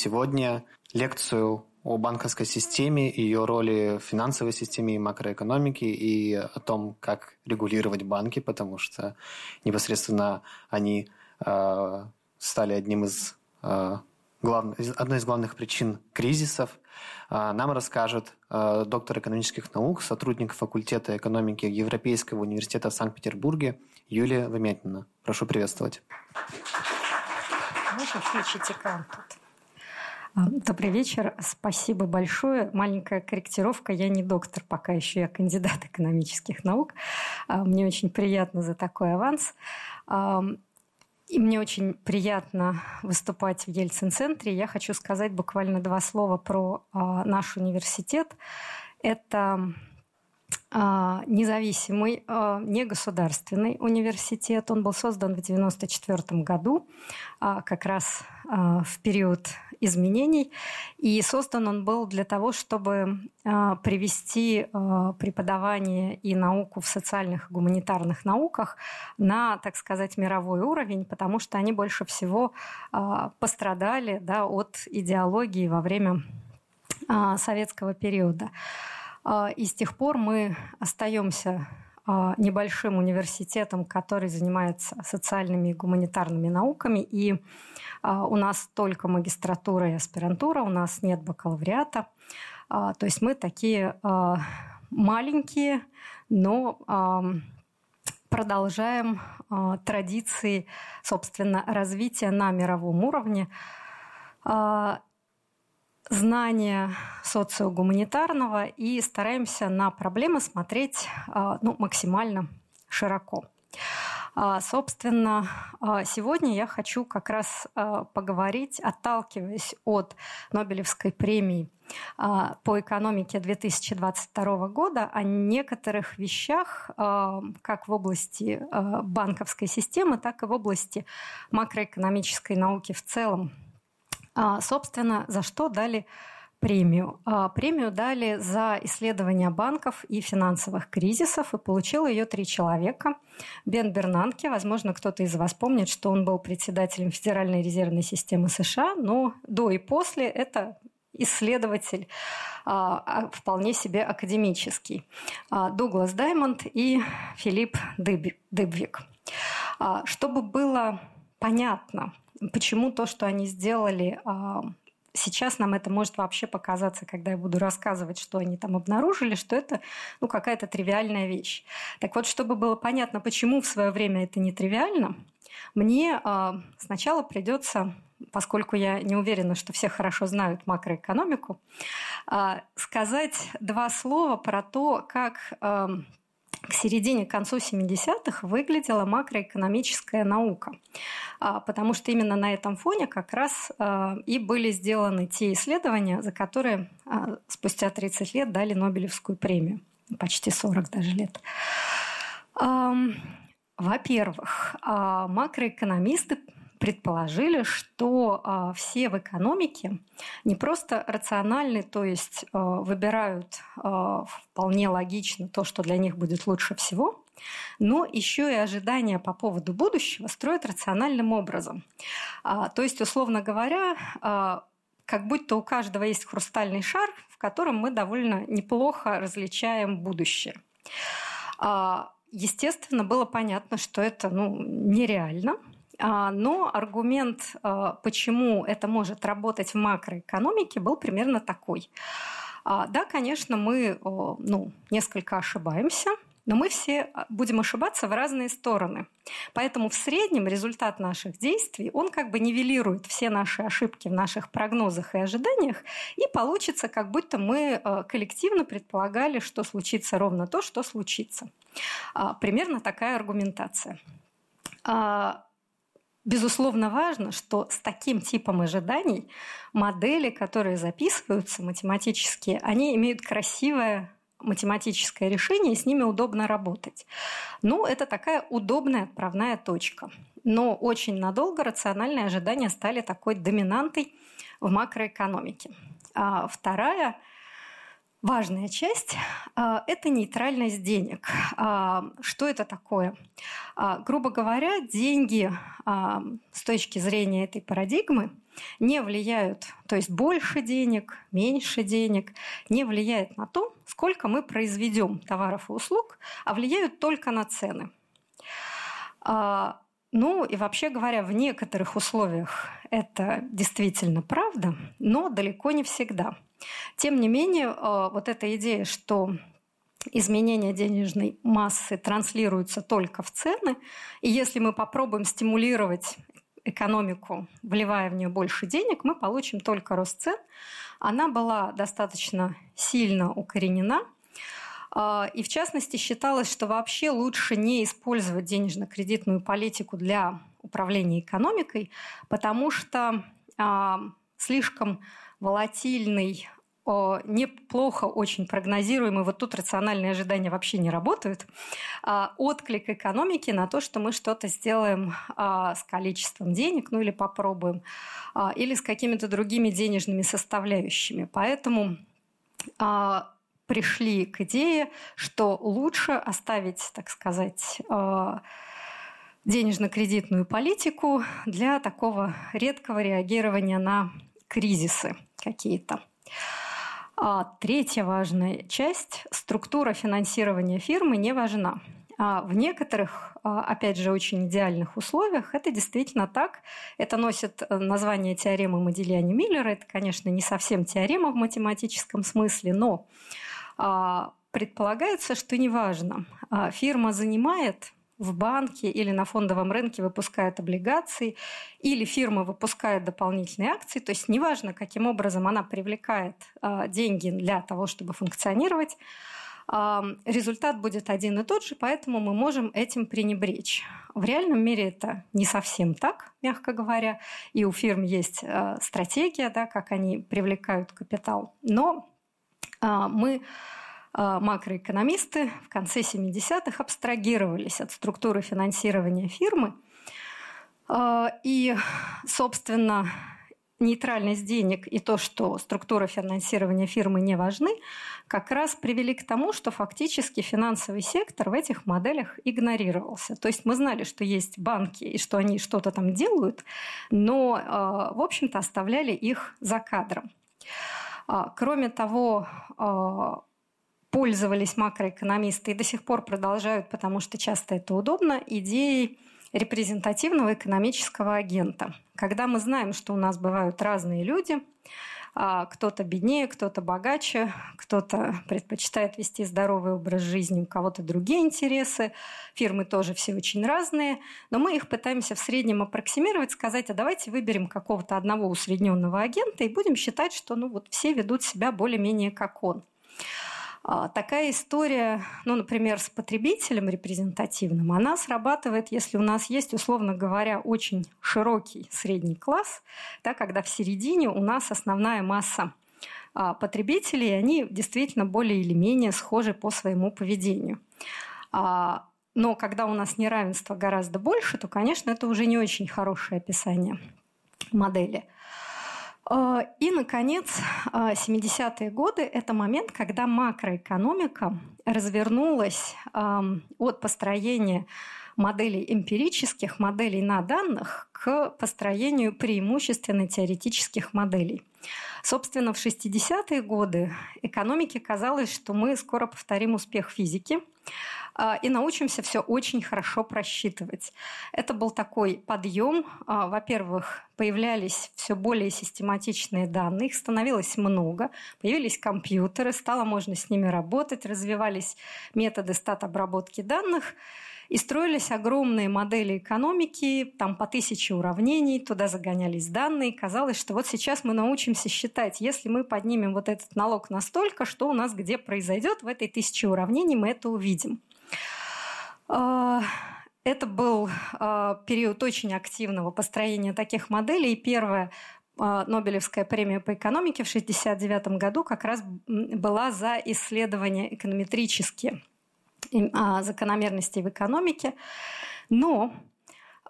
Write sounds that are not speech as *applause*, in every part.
сегодня лекцию о банковской системе, ее роли в финансовой системе и макроэкономике, и о том, как регулировать банки, потому что непосредственно они э, стали одним из э, глав... одной из главных причин кризисов. Э, нам расскажет э, доктор экономических наук, сотрудник факультета экономики Европейского университета в Санкт-Петербурге Юлия Вымятина. Прошу приветствовать. Можно включить экран тут? А, добрый вечер. Спасибо большое. Маленькая корректировка. Я не доктор, пока еще я кандидат экономических наук. А, мне очень приятно за такой аванс. А, и мне очень приятно выступать в Ельцин-центре. Я хочу сказать буквально два слова про наш университет. Это независимый, негосударственный университет. Он был создан в 1994 году, как раз в период изменений. И создан он был для того, чтобы а, привести а, преподавание и науку в социальных и гуманитарных науках на, так сказать, мировой уровень, потому что они больше всего а, пострадали да, от идеологии во время советского периода. И с тех пор мы остаемся небольшим университетом, который занимается социальными и гуманитарными науками. И у нас только магистратура и аспирантура, у нас нет бакалавриата. А, то есть мы такие маленькие, но продолжаем традиции, собственно, развития на мировом уровне знания социогуманитарного и стараемся на проблемы смотреть а, ну, максимально широко. А, собственно, а, сегодня я хочу как раз поговорить, отталкиваясь от Нобелевской премии по экономике 2022 года о некоторых вещах как в области банковской системы, так и в области макроэкономической науки в целом. А, собственно, за что дали премию. А, премию дали за исследование банков и финансовых кризисов, и получил ее три человека. Бен Бернанке, возможно, кто-то из вас помнит, что он был председателем Федеральной резервной системы США, но до и после это исследователь а, вполне себе академический. Дуглас Даймонд и Филипп Дыбвик. Чтобы было понятно, почему то, что они сделали, а, сейчас нам это может вообще показаться, когда я буду рассказывать, что они там обнаружили, что это ну, какая-то тривиальная вещь. Так вот, чтобы было понятно, почему в свое время это не тривиально, мне а, сначала придется поскольку я не уверена, что все хорошо знают макроэкономику, а, сказать два слова про то, как к середине, к концу 70-х выглядела макроэкономическая наука, а, потому что именно на этом фоне как раз а, и были сделаны те исследования, за которые а, спустя 30 лет дали Нобелевскую премию, почти 40 даже лет. Во-первых, макроэкономисты предположили, что а, все в экономике не просто рациональны, то есть а, выбирают а, вполне логично то, что для них будет лучше всего, но еще и ожидания по поводу будущего строят рациональным образом. То есть, условно говоря, как будто у каждого есть хрустальный шар, в котором мы довольно неплохо различаем будущее. Естественно, было понятно, что это ну, нереально, но аргумент, а, почему это может работать в макроэкономике, был примерно такой. А, да, конечно, мы ну, несколько ошибаемся, но мы все будем ошибаться в разные стороны. Поэтому в среднем результат наших действий, он как бы нивелирует все наши ошибки в наших прогнозах и ожиданиях, и получится, как будто мы коллективно предполагали, что случится ровно то, что случится. Примерно такая аргументация. Безусловно, важно, что с таким типом ожиданий модели, которые записываются математические, они имеют красивое математическое решение, и с ними удобно работать. Ну, это такая удобная отправная точка. Но очень надолго рациональные ожидания стали такой доминантой в макроэкономике. А вторая важная часть – это нейтральность денег. Что это такое? Грубо говоря, деньги с точки зрения этой парадигмы не влияют, то есть больше денег, меньше денег, не влияет на то, сколько мы произведем товаров и услуг, а влияют только на цены. Ну и вообще говоря, в некоторых условиях это действительно правда, но далеко не всегда. Тем не менее, э, вот эта идея, что изменение денежной массы транслируется только в цены, и если мы попробуем стимулировать экономику, вливая в нее больше денег, мы получим только рост цен. Она была достаточно сильно укоренена – а, и в частности считалось, что вообще лучше не использовать денежно-кредитную политику для управления экономикой, потому что а, слишком волатильный неплохо очень прогнозируемый, вот тут рациональные ожидания вообще не работают, а, отклик экономики на то, что мы что-то сделаем с количеством денег, ну или попробуем, или с какими-то другими денежными составляющими. Поэтому пришли к идее, что лучше оставить, так сказать, денежно-кредитную политику для такого редкого реагирования на кризисы какие-то. А третья важная часть – структура финансирования фирмы не важна. А в некоторых, а, опять же, очень идеальных условиях это действительно так. Это носит э, название теоремы Модильяни Миллера. Это, конечно, не совсем теорема в математическом смысле, но а, предполагается, что неважно, а, фирма занимает в банке или на фондовом рынке выпускает облигации, или фирма выпускает дополнительные акции, то есть неважно, каким образом она привлекает а, деньги для того, чтобы функционировать, результат будет один и тот же, поэтому мы можем этим пренебречь. В реальном мире это не совсем так, мягко говоря, и у фирм есть стратегия, да, как они привлекают капитал, но а, мы а, макроэкономисты в конце 70-х абстрагировались от структуры финансирования фирмы. А, и, собственно, нейтральность денег и то, что структура финансирования фирмы не важны, как раз привели к тому, что фактически финансовый сектор в этих моделях игнорировался. То есть мы знали, что есть банки и что они что-то там делают, но, в общем-то, оставляли их за кадром. А, кроме того, а, пользовались макроэкономисты и до сих пор продолжают, потому что часто это удобно, идеей репрезентативного экономического агента. Когда мы знаем, что у нас бывают разные люди, а, кто-то беднее, кто-то богаче, кто-то предпочитает вести здоровый образ жизни, у кого-то другие интересы. Фирмы тоже все очень разные, но мы их пытаемся в среднем аппроксимировать, сказать, а давайте выберем какого-то одного усредненного агента и будем считать, что ну, вот все ведут себя более-менее как он. А, такая история, ну, например, с потребителем репрезентативным, она срабатывает, если у нас есть, условно говоря, очень широкий средний класс, да, когда в середине у нас основная масса а, потребителей, они действительно более или менее схожи по своему поведению. А, но когда у нас неравенство гораздо больше, то, конечно, это уже не очень хорошее описание модели – и, наконец, 70-е а, годы – это момент, когда макроэкономика развернулась от построения моделей эмпирических, моделей на данных, к построению преимущественно теоретических моделей. Собственно, в 60-е годы экономике казалось, что мы скоро повторим успех физики – а, и научимся все очень хорошо просчитывать. Это был такой подъем. А, во-первых, появлялись все более систематичные данные, их становилось много, появились компьютеры, стало можно с ними работать, развивались методы стат-обработки данных, и строились огромные модели экономики, там по тысяче уравнений, туда загонялись данные. Казалось, что вот сейчас мы научимся считать, если мы поднимем вот этот налог настолько, что у нас где произойдет в этой тысяче уравнений, мы это увидим. А, это был а, период очень активного построения таких моделей. Первая а, Нобелевская премия по экономике в 1969 году как раз была за исследования эконометрические закономерностей в экономике. Но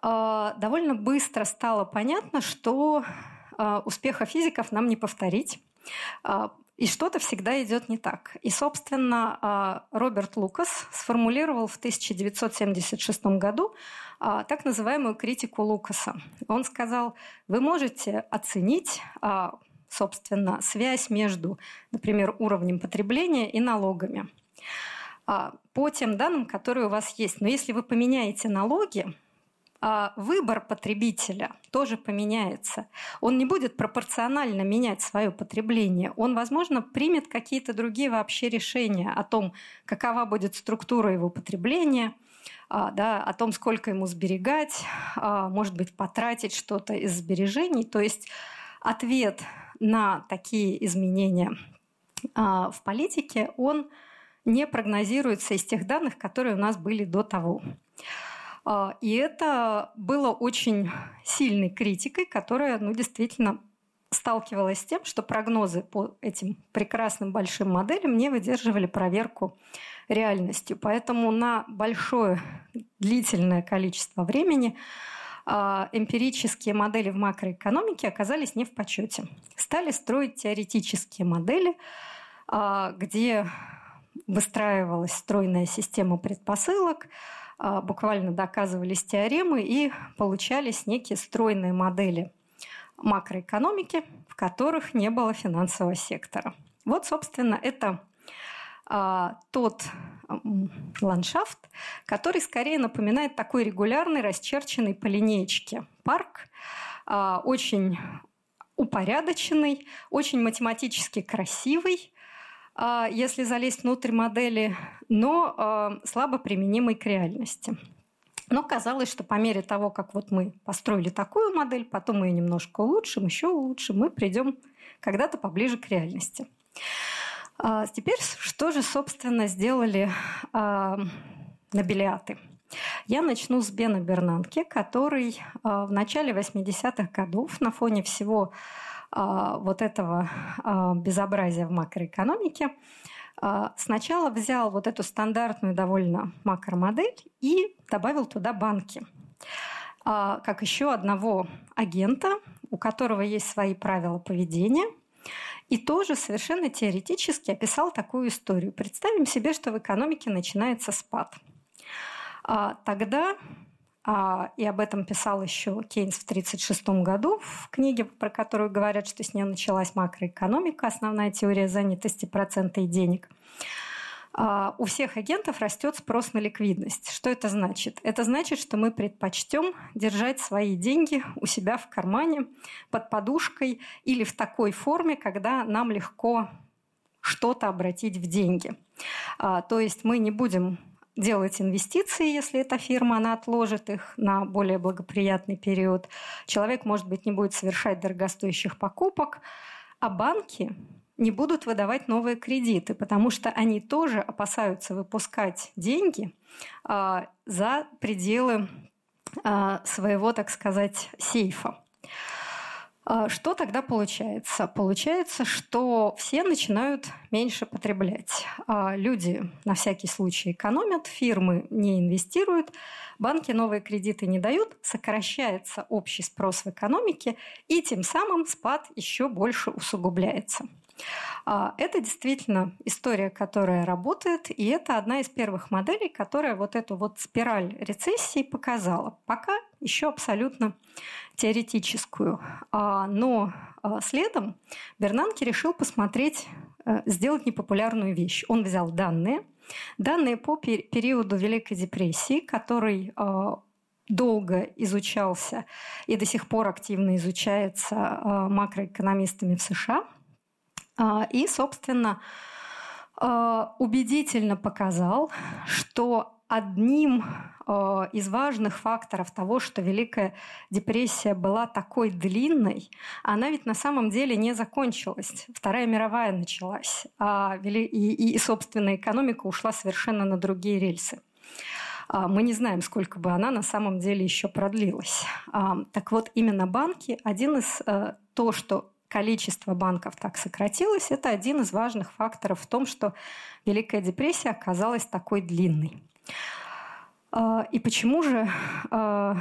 довольно быстро стало понятно, что э, успеха физиков нам не повторить. И что-то всегда идет не так. И, собственно, Роберт Лукас сформулировал в 1976 году так называемую критику Лукаса. Он сказал, вы можете оценить собственно, связь между, например, уровнем потребления и налогами по тем данным, которые у вас есть. Но если вы поменяете налоги, а, выбор потребителя тоже поменяется. Он не будет пропорционально менять свое потребление. Он, возможно, примет какие-то другие вообще решения о том, какова будет структура его потребления, а, да, о том, сколько ему сберегать, а, может быть, потратить что-то из сбережений. То есть ответ на такие изменения в политике, он не прогнозируется из тех данных, которые у нас были до того. А, и это было очень сильной критикой, которая ну, действительно сталкивалась с тем, что прогнозы по этим прекрасным большим моделям не выдерживали проверку реальностью. Поэтому на большое длительное количество времени а, эмпирические модели в макроэкономике оказались не в почете. Стали строить теоретические модели, а, где выстраивалась стройная система предпосылок, а, буквально доказывались теоремы и получались некие стройные модели макроэкономики, в которых не было финансового сектора. Вот, собственно, это а, тот ландшафт, который скорее напоминает такой регулярный, расчерченный по линеечке парк, а, очень упорядоченный, очень математически красивый, если залезть внутрь модели, но а, слабо применимый к реальности. Но казалось, что по мере того, как вот мы построили такую модель, потом мы ее немножко улучшим, еще улучшим, мы придем когда-то поближе к реальности. А, теперь что же, собственно, сделали набелиаты? Я начну с Бена Бернанке, который в начале 80-х годов на фоне всего а, вот этого а, безобразия в макроэкономике, а, сначала взял вот эту стандартную довольно макромодель и добавил туда банки как еще одного агента, у которого есть свои правила поведения, и тоже совершенно теоретически описал такую историю. Представим себе, что в экономике начинается спад. Тогда а, и об этом писал еще Кейнс в 1936 году в книге, про которую говорят, что с нее началась макроэкономика, основная теория занятости процента и денег. А, у всех агентов растет спрос на ликвидность. Что это значит? Это значит, что мы предпочтем держать свои деньги у себя в кармане, под подушкой или в такой форме, когда нам легко что-то обратить в деньги. А, то есть мы не будем делать инвестиции, если эта фирма, она отложит их на более благоприятный период. Человек, может быть, не будет совершать дорогостоящих покупок, а банки не будут выдавать новые кредиты, потому что они тоже опасаются выпускать деньги а, за пределы а, своего, так сказать, сейфа. А, что тогда получается? Получается, что все начинают меньше потреблять. А, люди на всякий случай экономят, фирмы не инвестируют, банки новые кредиты не дают, сокращается общий спрос в экономике, и тем самым спад еще больше усугубляется. А, это действительно история, которая работает, и это одна из первых моделей, которая вот эту вот спираль рецессии показала. Пока еще абсолютно теоретическую. А, но а, следом Бернанке решил посмотреть, э, сделать непопулярную вещь. Он взял данные, данные по периоду Великой депрессии, который долго изучался и до сих пор активно изучается макроэкономистами в США – и, собственно, а, убедительно показал, что одним а, из важных факторов того, что Великая депрессия была такой длинной, она ведь на самом деле не закончилась. Вторая мировая началась, и, и собственно, экономика ушла совершенно на другие рельсы. Мы не знаем, сколько бы она на самом деле еще продлилась. Так вот, именно банки – один из э, то, что количество банков так сократилось, это один из важных факторов в том, что Великая депрессия оказалась такой длинной. А, и почему же а,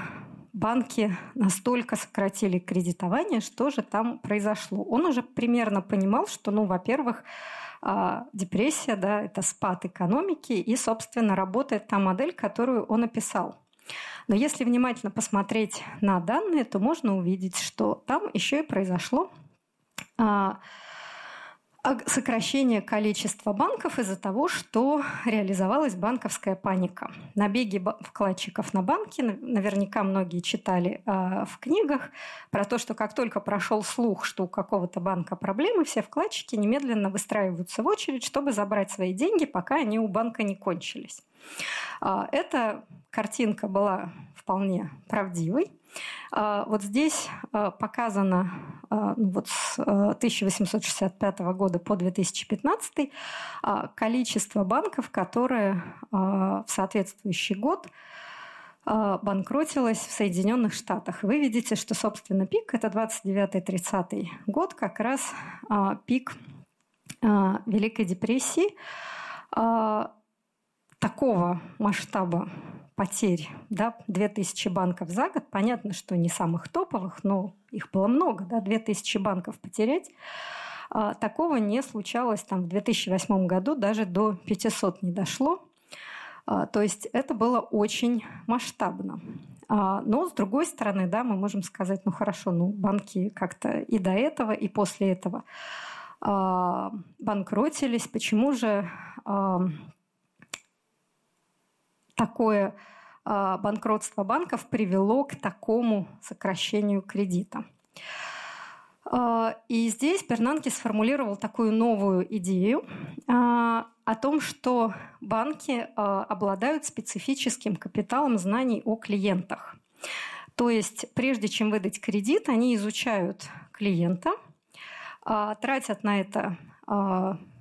банки настолько сократили кредитование, что же там произошло. Он уже примерно понимал, что, ну, во-первых, а, депрессия, да, это спад экономики, и, собственно, работает та модель, которую он описал. Но если внимательно посмотреть на данные, то можно увидеть, что там еще и произошло сокращение количества банков из-за того, что реализовалась банковская паника. Набеги вкладчиков на банки, наверняка многие читали э, в книгах про то, что как только прошел слух, что у какого-то банка проблемы, все вкладчики немедленно выстраиваются в очередь, чтобы забрать свои деньги, пока они у банка не кончились. Эта картинка была вполне правдивой. А, вот здесь а, показано а, ну вот с 1865 года по 2015 количество банков, которые в соответствующий год банкротилось в Соединенных Штатах. Вы видите, что, собственно, пик – это 29-30 год, как раз пик Великой депрессии. Такого масштаба потерь, да, 2000 банков за год. Понятно, что не самых топовых, но их было много, да, 2000 банков потерять. А, такого не случалось там в 2008 году, даже до 500 не дошло. А, то есть это было очень масштабно. А, но с другой стороны, да, мы можем сказать, ну хорошо, ну банки как-то и до этого, и после этого банкротились. Почему же такое а, банкротство банков привело к такому сокращению кредита. А, и здесь Бернанке сформулировал такую новую идею а, о том, что банки обладают специфическим капиталом знаний о клиентах. То есть прежде чем выдать кредит, они изучают клиента, тратят на это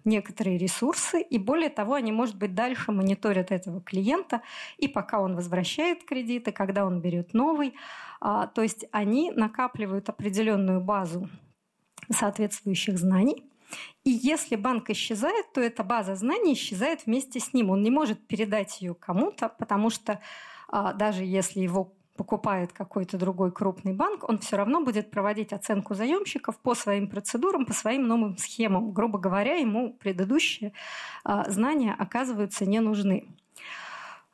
некоторые ресурсы, и более того, они, может быть, дальше мониторят этого клиента, и пока он возвращает кредиты, когда он берет новый, а, то есть они накапливают определенную базу соответствующих знаний, и если банк исчезает, то эта база знаний исчезает вместе с ним. Он не может передать ее кому-то, потому что а, даже если его покупает какой-то другой крупный банк, он все равно будет проводить оценку заемщиков по своим процедурам, по своим новым схемам. Грубо говоря, ему предыдущие а, знания оказываются не нужны.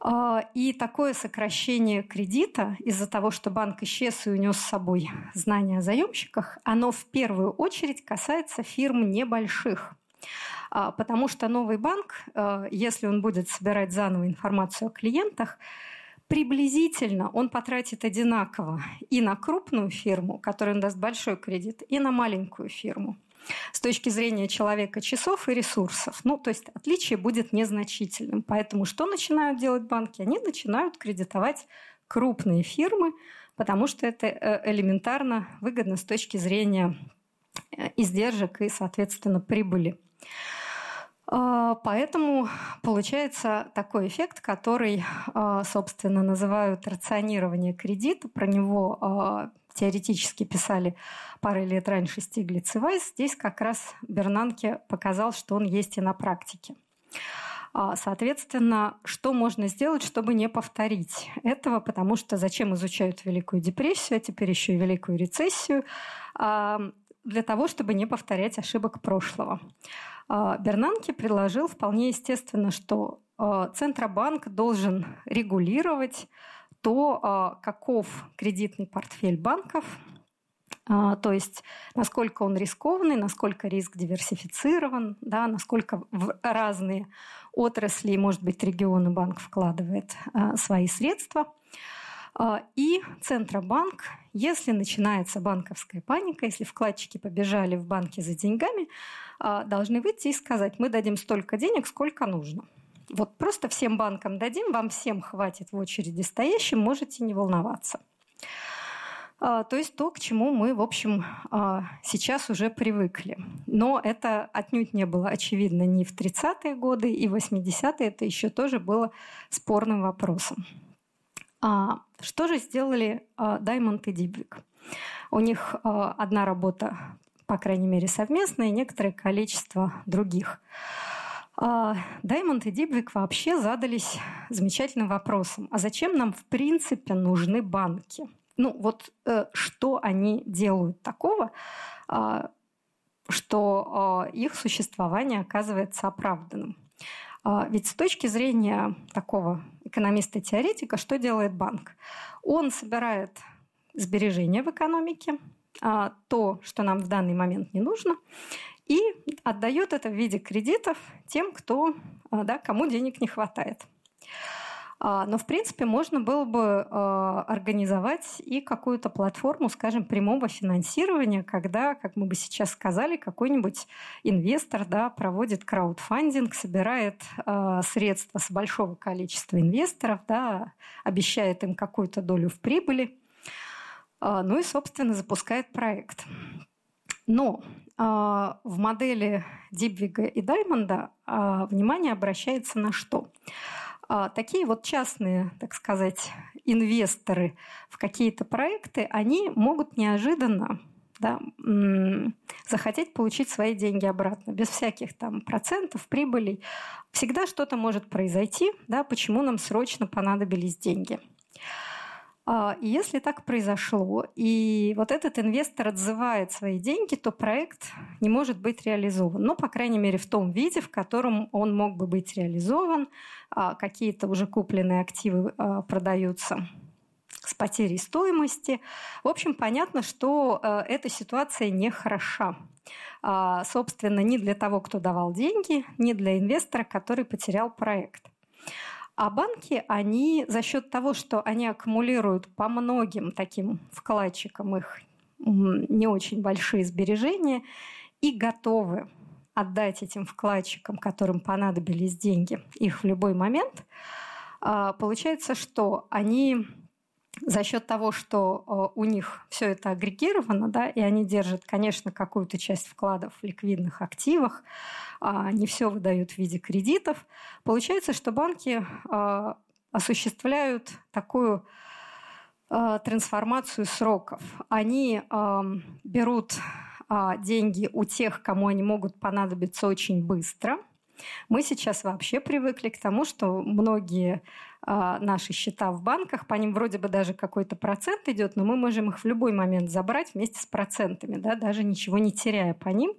А, и такое сокращение кредита из-за того, что банк исчез и унес с собой знания о заемщиках, оно в первую очередь касается фирм небольших. А, потому что новый банк, если он будет собирать заново информацию о клиентах, приблизительно он потратит одинаково и на крупную фирму, которой он даст большой кредит, и на маленькую фирму с точки зрения человека часов и ресурсов. Ну, то есть отличие будет незначительным. Поэтому что начинают делать банки? Они начинают кредитовать крупные фирмы, потому что это э, элементарно выгодно с точки зрения э, издержек и, соответственно, прибыли. А, поэтому получается такой эффект, который, а, собственно, называют рационирование кредита. Про него а, теоретически писали пару лет раньше Стиглиц и Вайс. Здесь как раз Бернанке показал, что он есть и на практике. Соответственно, что можно сделать, чтобы не повторить этого, потому что зачем изучают Великую депрессию, а теперь еще и Великую рецессию, для того, чтобы не повторять ошибок прошлого. А, Бернанке предложил вполне естественно, что а, Центробанк должен регулировать то, а, каков кредитный портфель банков, то есть насколько он рискованный, насколько риск диверсифицирован, да, насколько в разные отрасли, может быть, регионы банк вкладывает свои средства – и Центробанк, если начинается банковская паника, если вкладчики побежали в банки за деньгами, а, должны выйти и сказать, мы дадим столько денег, сколько нужно. Вот просто всем банкам дадим, вам всем хватит в очереди стоящим, можете не волноваться. А, то есть то, к чему мы, в общем, сейчас уже привыкли. Но это отнюдь не было очевидно ни в 30-е годы, и в 80-е это еще тоже было спорным вопросом. А, что же сделали Даймонд и Дибвик? У них а, одна работа, по крайней мере, совместная, и некоторое количество других. Даймонд и Дибвик вообще задались замечательным вопросом. А зачем нам в принципе нужны банки? ну вот э, что они делают такого, э, что э, их существование оказывается оправданным. Э, ведь с точки зрения такого экономиста-теоретика, что делает банк? Он собирает сбережения в экономике, э, то, что нам в данный момент не нужно, и отдает это в виде кредитов тем, кто, э, да, кому денег не хватает. А, но, в принципе, можно было бы а, организовать и какую-то платформу, скажем, прямого финансирования, когда, как мы бы сейчас сказали, какой-нибудь инвестор да, проводит краудфандинг, собирает а, средства с большого количества инвесторов, да, обещает им какую-то долю в прибыли, ну и, собственно, запускает проект. Но в модели Дибвига и Даймонда внимание обращается на что? А, такие вот частные, так сказать, инвесторы в какие-то проекты, они могут неожиданно да, захотеть получить свои деньги обратно, без всяких там процентов, прибылей. Всегда что-то может произойти, да, почему нам срочно понадобились деньги. А, если так произошло, и вот этот инвестор отзывает свои деньги, то проект не может быть реализован. Ну, по крайней мере, в том виде, в котором он мог бы быть реализован. А, какие-то уже купленные активы а, продаются с потерей стоимости. В общем, понятно, что эта ситуация не хороша. Собственно, ни для того, кто давал деньги, ни для инвестора, который потерял проект. А банки, они за счет того, что они аккумулируют по многим таким вкладчикам их не очень большие сбережения и готовы отдать этим вкладчикам, которым понадобились деньги, их в любой момент, а, получается, что они за счет того, что э, у них все это агрегировано, да, и они держат, конечно, какую-то часть вкладов в ликвидных активах, а не все выдают в виде кредитов, получается, что банки э, осуществляют такую э, трансформацию сроков. Они берут деньги у тех, кому они могут понадобиться очень быстро – мы сейчас вообще привыкли к тому, что многие наши счета в банках, по ним вроде бы даже какой-то процент идет, но мы можем их в любой момент забрать вместе с процентами, да, даже ничего не теряя по ним.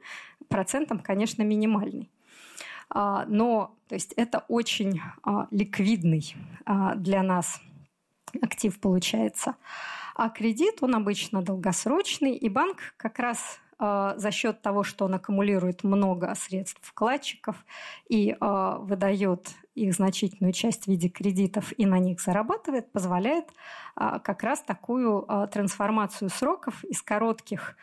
Процентом, конечно, минимальный. А, но то есть это очень а, ликвидный а, для нас актив получается. А кредит, он обычно долгосрочный, и банк как раз за счет того, что он аккумулирует много средств вкладчиков и выдает их значительную часть в виде кредитов и на них зарабатывает, позволяет э, как раз такую трансформацию сроков из коротких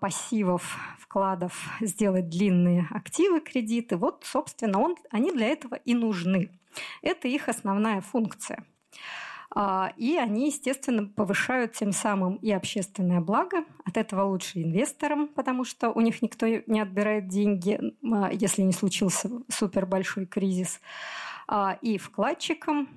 пассивов, вкладов сделать длинные активы, кредиты. Вот, собственно, он, они для этого и нужны. Это их основная функция. А, и они, естественно, повышают тем самым и общественное благо. От этого лучше инвесторам, потому что у них никто не отбирает деньги, а, если не случился супер большой кризис. А, и вкладчикам,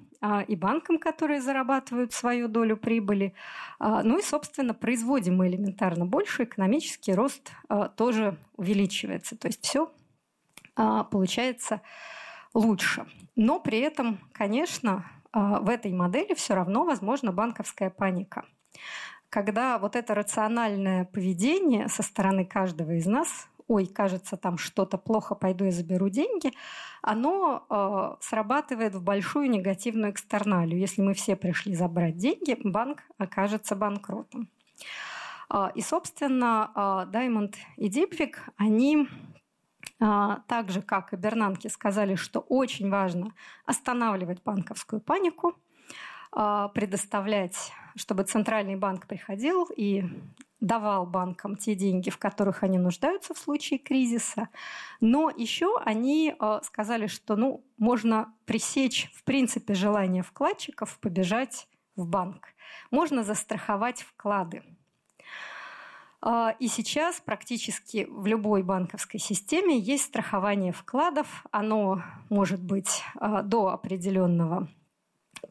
и банкам, которые зарабатывают свою долю прибыли. Ну и, собственно, производим мы элементарно больше, экономический рост тоже увеличивается. То есть все получается лучше. Но при этом, конечно, в этой модели все равно возможна банковская паника. Когда вот это рациональное поведение со стороны каждого из нас, ой, кажется, там что-то плохо, пойду и заберу деньги, оно э, срабатывает в большую негативную экстерналию. Если мы все пришли забрать деньги, банк окажется банкротом. Э, и, собственно, Diamond и Deepvik, они а, так же, как и Бернанки, сказали, что очень важно останавливать банковскую панику, а, предоставлять, чтобы центральный банк приходил и давал банкам те деньги, в которых они нуждаются в случае кризиса. Но еще они а, сказали, что ну, можно пресечь, в принципе, желание вкладчиков побежать в банк. Можно застраховать вклады. А, и сейчас практически в любой банковской системе есть страхование вкладов. Оно может быть а, до определенного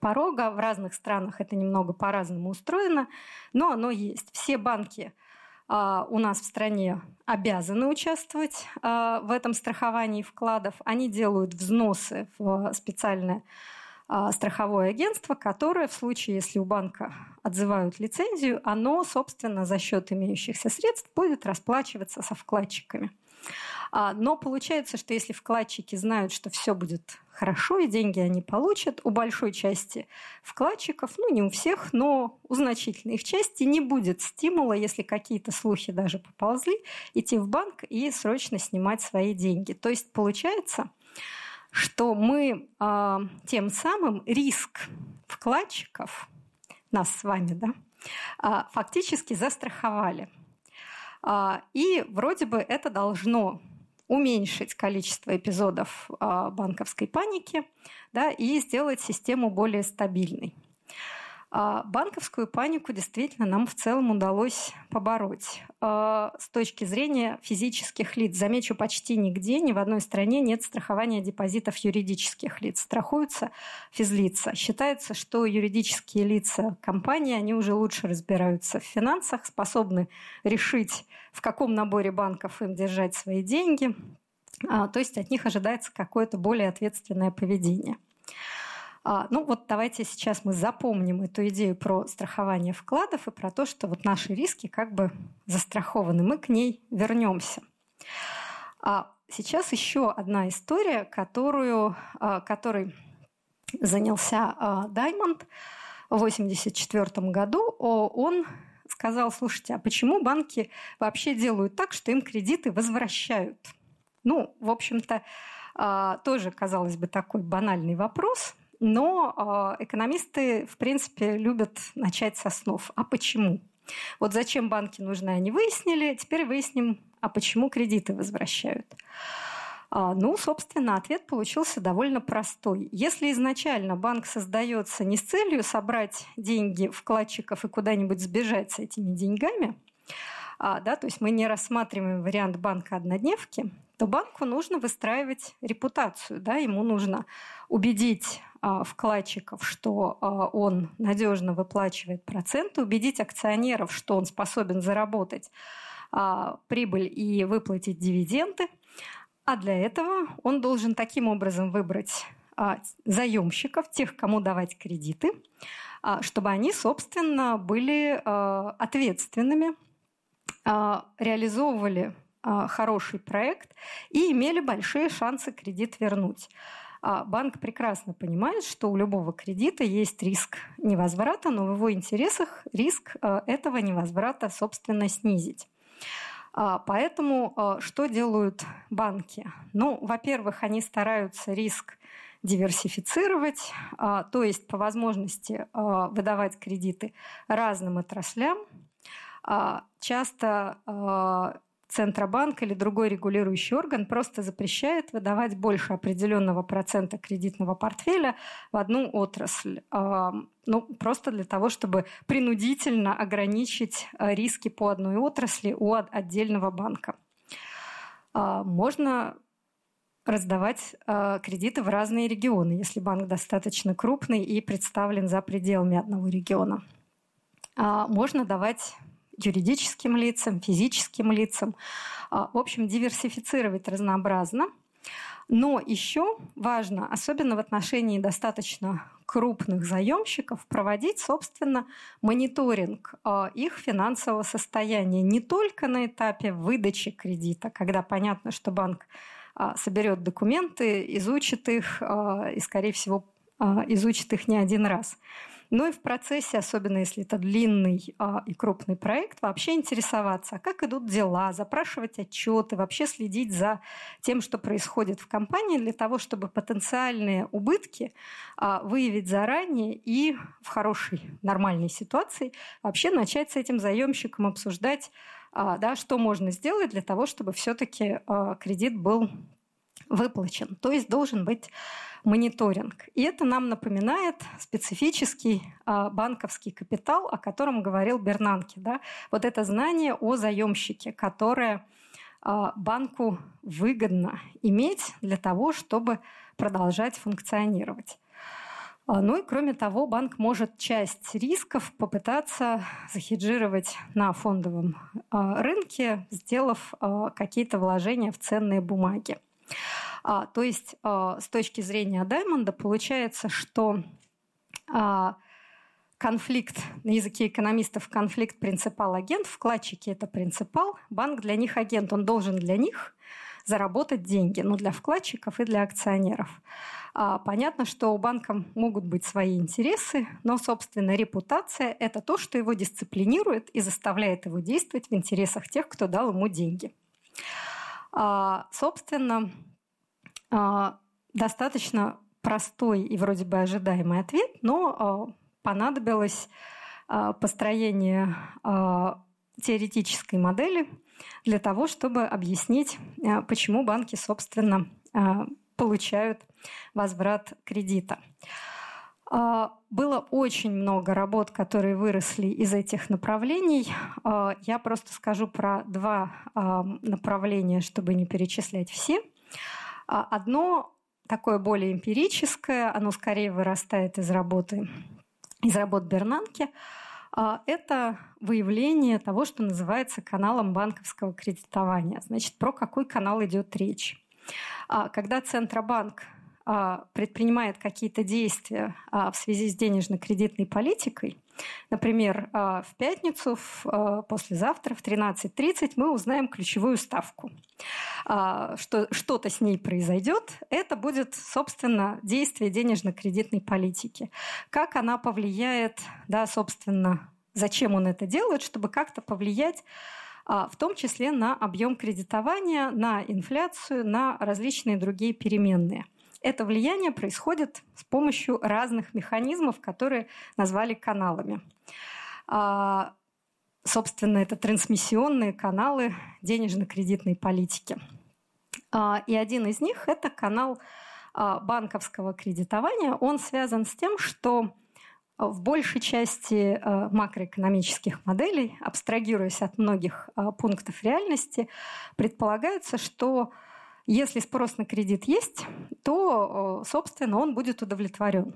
порога. В разных странах это немного по-разному устроено, но оно есть. Все банки а, у нас в стране обязаны участвовать в этом страховании вкладов. Они делают взносы в специальное страховое агентство, которое в случае, если у банка отзывают лицензию, оно, собственно, за счет имеющихся средств будет расплачиваться со вкладчиками. А, но получается, что если вкладчики знают, что все будет хорошо и деньги они получат, у большой части вкладчиков, ну не у всех, но у значительной их части не будет стимула, если какие-то слухи даже поползли, идти в банк и срочно снимать свои деньги. То есть получается, что мы э, тем самым риск вкладчиков, нас с вами, да, э, фактически застраховали. Э, и вроде бы это должно уменьшить количество эпизодов банковской паники да, и сделать систему более стабильной. А, банковскую панику действительно нам в целом удалось побороть. А, с точки зрения физических лиц, замечу, почти нигде, ни в одной стране нет страхования депозитов юридических лиц. Страхуются физлица. Считается, что юридические лица компании, они уже лучше разбираются в финансах, способны решить, в каком наборе банков им держать свои деньги. А, то есть от них ожидается какое-то более ответственное поведение. А, ну вот давайте сейчас мы запомним эту идею про страхование вкладов и про то, что вот наши риски как бы застрахованы. Мы к ней вернемся. А сейчас еще одна история, которую, а, которой занялся Даймонд в 1984 году. Он сказал, слушайте, а почему банки вообще делают так, что им кредиты возвращают? Ну, в общем-то, а, тоже, казалось бы, такой банальный вопрос, но а, экономисты, в принципе, любят начать со снов. А почему? Вот зачем банки нужны, они выяснили. Теперь выясним, а почему кредиты возвращают. А, ну, собственно, ответ получился довольно простой. Если изначально банк создается не с целью собрать деньги вкладчиков и куда-нибудь сбежать с этими деньгами, а, да, то есть мы не рассматриваем вариант банка однодневки, то банку нужно выстраивать репутацию, да, ему нужно убедить вкладчиков, что а, он надежно выплачивает проценты, убедить акционеров, что он способен заработать а, прибыль и выплатить дивиденды. А для этого он должен таким образом выбрать заемщиков, тех, кому давать кредиты, чтобы они, собственно, были ответственными, реализовывали хороший проект и имели большие шансы кредит вернуть. А банк прекрасно понимает, что у любого кредита есть риск невозврата, но в его интересах риск э, этого невозврата, собственно, снизить. А, поэтому что делают банки? Ну, во-первых, они стараются риск диверсифицировать, а, то есть по возможности выдавать кредиты разным отраслям. Часто Центробанк или другой регулирующий орган просто запрещает выдавать больше определенного процента кредитного портфеля в одну отрасль. Ну, просто для того, чтобы принудительно ограничить э, риски по одной отрасли у отдельного банка. А, можно раздавать кредиты в разные регионы, если банк достаточно крупный и представлен за пределами одного региона. А, можно давать юридическим лицам, физическим лицам. А, в общем, диверсифицировать разнообразно. Но еще важно, особенно в отношении достаточно крупных заемщиков, проводить, собственно, мониторинг а, их финансового состояния не только на этапе выдачи кредита, когда понятно, что банк а, соберет документы, изучит их и, скорее всего, изучит их не один раз – но и в процессе, особенно если это длинный а, и крупный проект, вообще интересоваться, как идут дела, запрашивать отчеты, вообще следить за тем, что происходит в компании, для того, чтобы потенциальные убытки а, выявить заранее и в хорошей, нормальной ситуации вообще начать с этим заемщиком обсуждать, а, да, что можно сделать для того, чтобы все-таки а, кредит был выплачен. То есть должен быть мониторинг. И это нам напоминает специфический а, банковский капитал, о котором говорил Бернанке. Да? Вот это знание о заемщике, которое а, банку выгодно иметь для того, чтобы продолжать функционировать. А, ну и кроме того, банк может часть рисков попытаться захеджировать на фондовом рынке, сделав какие-то вложения в ценные бумаги. То есть с точки зрения Даймонда получается, что конфликт, на языке экономистов конфликт принципал-агент, вкладчики – это принципал, банк для них агент, он должен для них заработать деньги, ну, для вкладчиков и для акционеров. А, понятно, что у банка могут быть свои интересы, но, собственно, репутация – это то, что его дисциплинирует и заставляет его действовать в интересах тех, кто дал ему деньги. А, собственно, а, достаточно простой и вроде бы ожидаемый ответ, но а, понадобилось построение теоретической модели для того, чтобы объяснить, почему банки, собственно, получают возврат кредита. Было очень много работ, которые выросли из этих направлений. Я просто скажу про два направления, чтобы не перечислять все. Одно такое более эмпирическое, оно скорее вырастает из работы из работ Бернанки, а, это выявление того, что называется каналом банковского кредитования. Значит, про какой канал идет речь. А, когда Центробанк а, предпринимает какие-то действия в связи с денежно-кредитной политикой, Например, в пятницу, послезавтра в 13.30 мы узнаем ключевую ставку. Что что-то с ней произойдет, это будет, собственно, действие денежно-кредитной политики. Как она повлияет, да, собственно, зачем он это делает, чтобы как-то повлиять в том числе на объем кредитования, на инфляцию, на различные другие переменные – это влияние происходит с помощью разных механизмов, которые назвали каналами. А, собственно, это трансмиссионные каналы денежно-кредитной политики. А, и один из них – это канал а, банковского кредитования. Он связан с тем, что в большей части макроэкономических моделей, абстрагируясь от многих пунктов реальности, предполагается, что если спрос на кредит есть, то, собственно, он будет удовлетворен.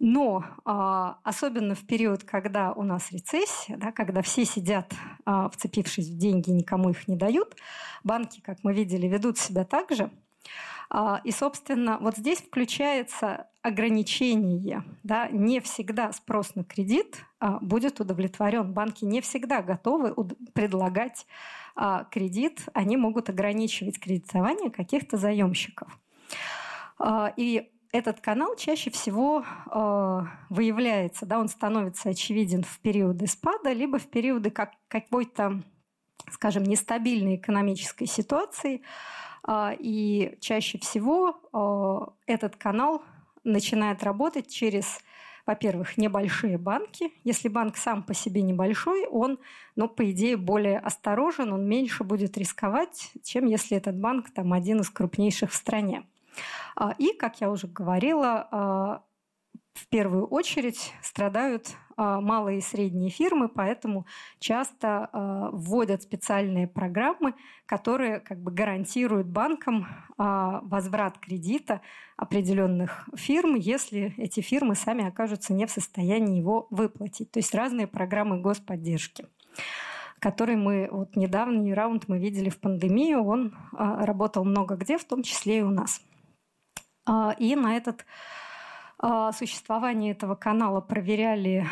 Но а, особенно в период, когда у нас рецессия, да, когда все сидят, а, вцепившись в деньги, никому их не дают, банки, как мы видели, ведут себя так же. А, и, собственно, вот здесь включается ограничение. Да, не всегда спрос на кредит будет удовлетворен. Банки не всегда готовы предлагать а, кредит, они могут ограничивать кредитование каких-то заемщиков. А, и этот канал чаще всего э, выявляется, да, он становится очевиден в периоды спада, либо в периоды как, какой-то, скажем, нестабильной экономической ситуации. Э, и чаще всего э, этот канал начинает работать через во-первых, небольшие банки. Если банк сам по себе небольшой, он, ну, по идее, более осторожен, он меньше будет рисковать, чем если этот банк там один из крупнейших в стране. А, и, как я уже говорила, а, в первую очередь страдают а, малые и средние фирмы, поэтому часто а, вводят специальные программы, которые как бы гарантируют банкам а, возврат кредита определенных фирм, если эти фирмы сами окажутся не в состоянии его выплатить. То есть разные программы господдержки который мы, вот недавний раунд мы видели в пандемию, он работал много где, в том числе и у нас. И на этот а, существование этого канала проверяли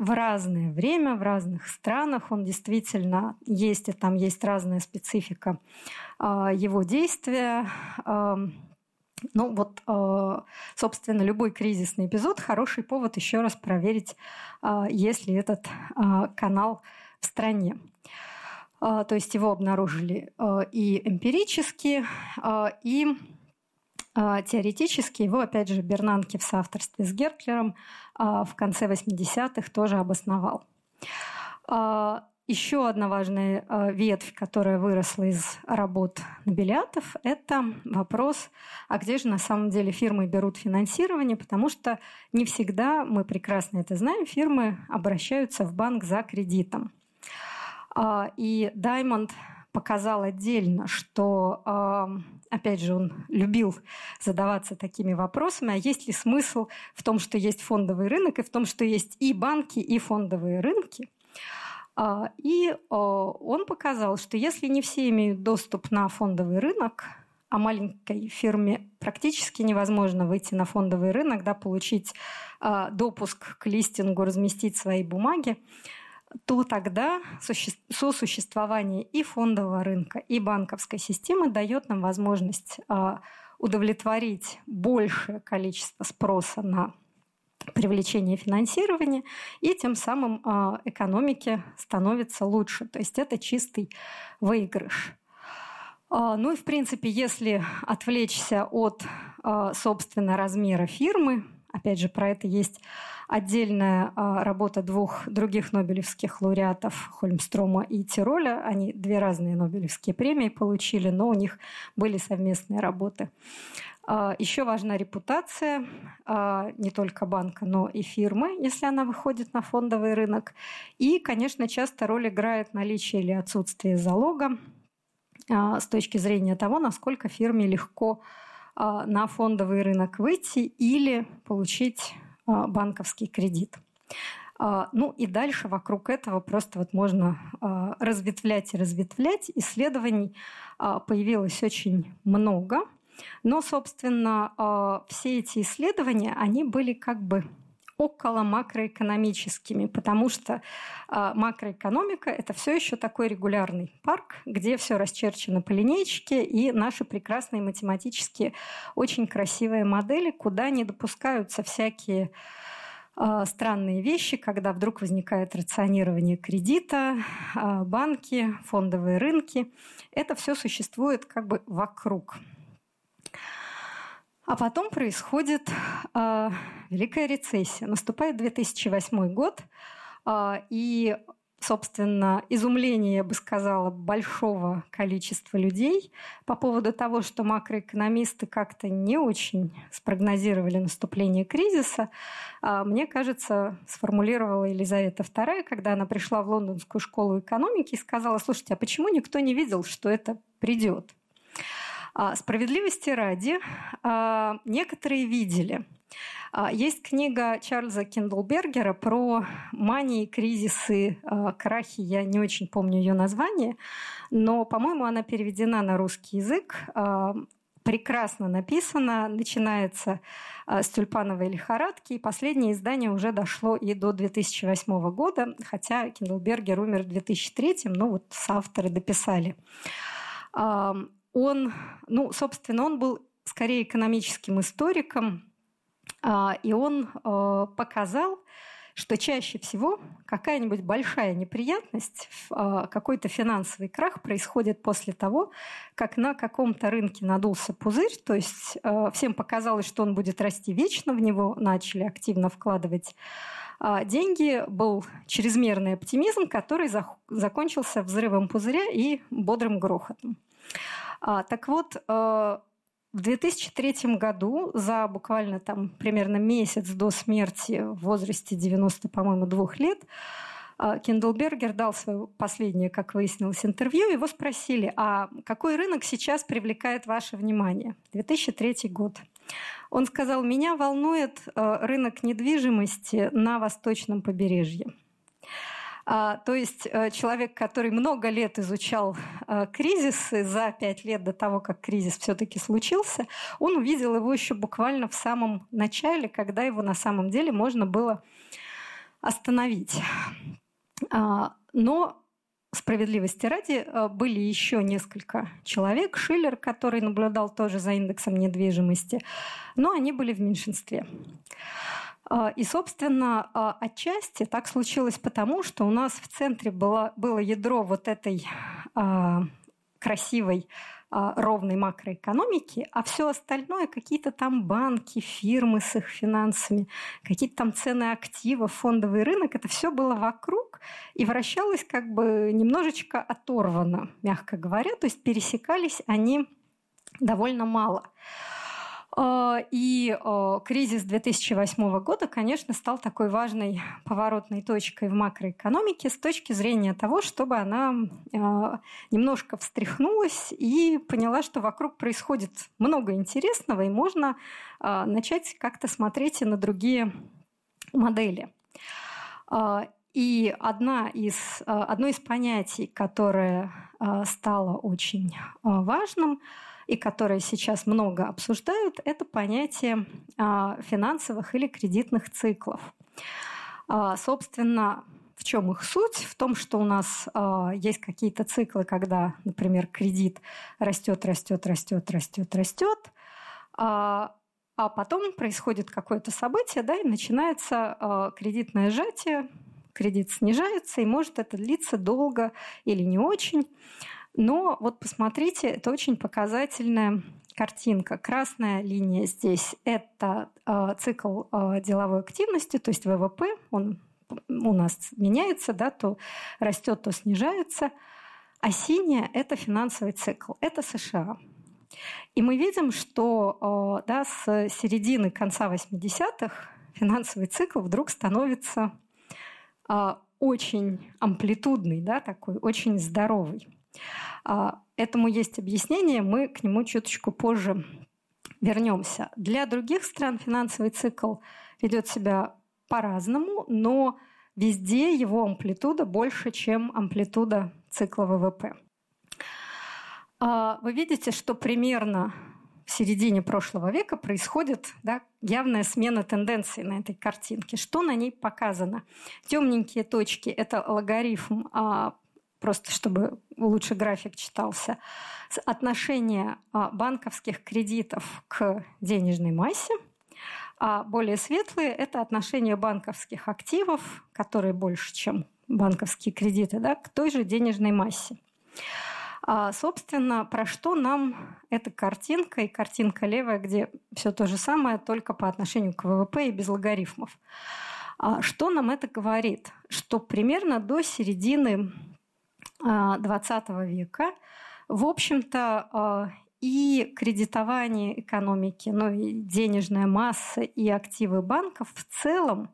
в разное время, в разных странах. Он действительно есть, и там есть разная специфика а, его действия. А, ну вот, собственно, любой кризисный эпизод – хороший повод еще раз проверить, есть ли этот канал в стране. То есть его обнаружили и эмпирически, и а, теоретически его, опять же, Бернанке в соавторстве с Гертлером а, в конце 80-х тоже обосновал. А, Еще одна важная ветвь, которая выросла из работ Нобелиатов, это вопрос, а где же на самом деле фирмы берут финансирование, потому что не всегда, мы прекрасно это знаем, фирмы обращаются в банк за кредитом. И Diamond показал отдельно, что, опять же, он любил задаваться такими вопросами, а есть ли смысл в том, что есть фондовый рынок, и в том, что есть и банки, и фондовые рынки. А, и он показал, что если не все имеют доступ на фондовый рынок, а маленькой фирме практически невозможно выйти на фондовый рынок, да, получить э, допуск к листингу, разместить свои бумаги, то тогда сосуществование и фондового рынка, и банковской системы дает нам возможность э, удовлетворить большее количество спроса на привлечение финансирования, и тем самым э, экономике становится лучше. То есть это чистый выигрыш. А, ну и, в принципе, если отвлечься от, а, собственно, размера фирмы, опять же, про это есть отдельная а, работа двух других нобелевских лауреатов Хольмстрома и Тироля. Они две разные нобелевские премии получили, но у них были совместные работы. Еще важна репутация не только банка, но и фирмы, если она выходит на фондовый рынок. И, конечно, часто роль играет наличие или отсутствие залога. А, с точки зрения того, насколько фирме легко а, на фондовый рынок выйти или получить а, банковский кредит. Ну и дальше вокруг этого просто вот можно разветвлять и разветвлять. Исследований появилось очень много. Но, собственно, все эти исследования, они были как бы около макроэкономическими, потому что э, макроэкономика это все еще такой регулярный парк, где все расчерчено по линейке, и наши прекрасные математические очень красивые модели, куда не допускаются всякие э, странные вещи, когда вдруг возникает рационирование кредита, э, банки, фондовые рынки. Это все существует как бы вокруг. А потом происходит э, Великая рецессия. Наступает 2008 год, э, и, собственно, изумление, я бы сказала, большого количества людей по поводу того, что макроэкономисты как-то не очень спрогнозировали наступление кризиса, э, мне кажется, сформулировала Елизавета II, когда она пришла в Лондонскую школу экономики и сказала, слушайте, а почему никто не видел, что это придет? А, справедливости ради, а, некоторые видели. А, есть книга Чарльза Киндлбергера про мании, кризисы, крахи. Я не очень помню ее название, но, по-моему, она переведена на русский язык прекрасно написана, начинается с тюльпановой лихорадки, и последнее издание уже дошло и до 2008 года, хотя Киндлбергер умер в 2003, но вот авторы дописали он, ну, собственно, он был скорее экономическим историком, а, и он э, показал, что чаще всего какая-нибудь большая неприятность, а, какой-то финансовый крах происходит после того, как на каком-то рынке надулся пузырь, то есть всем показалось, что он будет расти вечно, в него начали активно вкладывать а, деньги, был чрезмерный оптимизм, который закончился взрывом пузыря и бодрым грохотом. А, так вот, э, в 2003 году, за буквально там примерно месяц до смерти в возрасте 90, по-моему, двух лет, э, Кендлбергер дал свое последнее, как выяснилось, интервью. Его спросили, а какой рынок сейчас привлекает ваше внимание? 2003 год. Он сказал, меня волнует э, рынок недвижимости на восточном побережье. А, то есть э, человек, который много лет изучал э, кризисы за пять лет до того, как кризис все-таки случился, он увидел его еще буквально в самом начале, когда его на самом деле можно было остановить. А, но справедливости ради, э, были еще несколько человек. Шиллер, который наблюдал тоже за индексом недвижимости, но они были в меньшинстве. А, и, собственно, а, отчасти так случилось потому, что у нас в центре было, было ядро вот этой а, красивой ровной макроэкономики, а все остальное какие-то там банки, фирмы с их финансами, какие-то там цены активов, фондовый рынок, это все было вокруг и вращалось как бы немножечко оторвано, мягко говоря, то есть пересекались они довольно мало. А, и а, кризис 2008 года, конечно, стал такой важной *laughs* поворотной точкой в макроэкономике с точки зрения того, чтобы она а, немножко встряхнулась и поняла, что вокруг происходит много интересного, и можно начать как-то смотреть и на другие модели. и одна из, одно из понятий, которое стало очень важным и которое сейчас много обсуждают, это понятие финансовых или кредитных циклов. Собственно, в чем их суть? В том, что у нас э, есть какие-то циклы, когда, например, кредит растет, растет, растет, растет, растет, а потом происходит какое-то событие, да, и начинается кредитное сжатие, кредит снижается, и может это длиться долго или не очень. Но вот посмотрите, это очень показательная картинка. Красная линия здесь – это э, цикл э, деловой активности, то есть ВВП, он у нас меняется, да, то растет, то снижается. А синяя – это финансовый цикл, это США. И мы видим, что да, с середины конца 80-х финансовый цикл вдруг становится а, очень амплитудный, да, такой, очень здоровый. А, этому есть объяснение, мы к нему чуточку позже вернемся. Для других стран финансовый цикл ведет себя по-разному, но везде его амплитуда больше, чем амплитуда цикла ВВП. А, вы видите, что примерно в середине прошлого века происходит да, явная смена тенденций на этой картинке. Что на ней показано? Темненькие точки – это логарифм, а, просто чтобы лучше график читался, отношение а, банковских кредитов к денежной массе – а более светлые – это отношение банковских активов, которые больше, чем банковские кредиты, да, к той же денежной массе. А, собственно, про что нам эта картинка и картинка левая, где все то же самое, только по отношению к ВВП и без логарифмов. А, что нам это говорит? Что примерно до середины XX а, века, в общем-то, а, и кредитование экономики, ну и денежная масса и активы банков в целом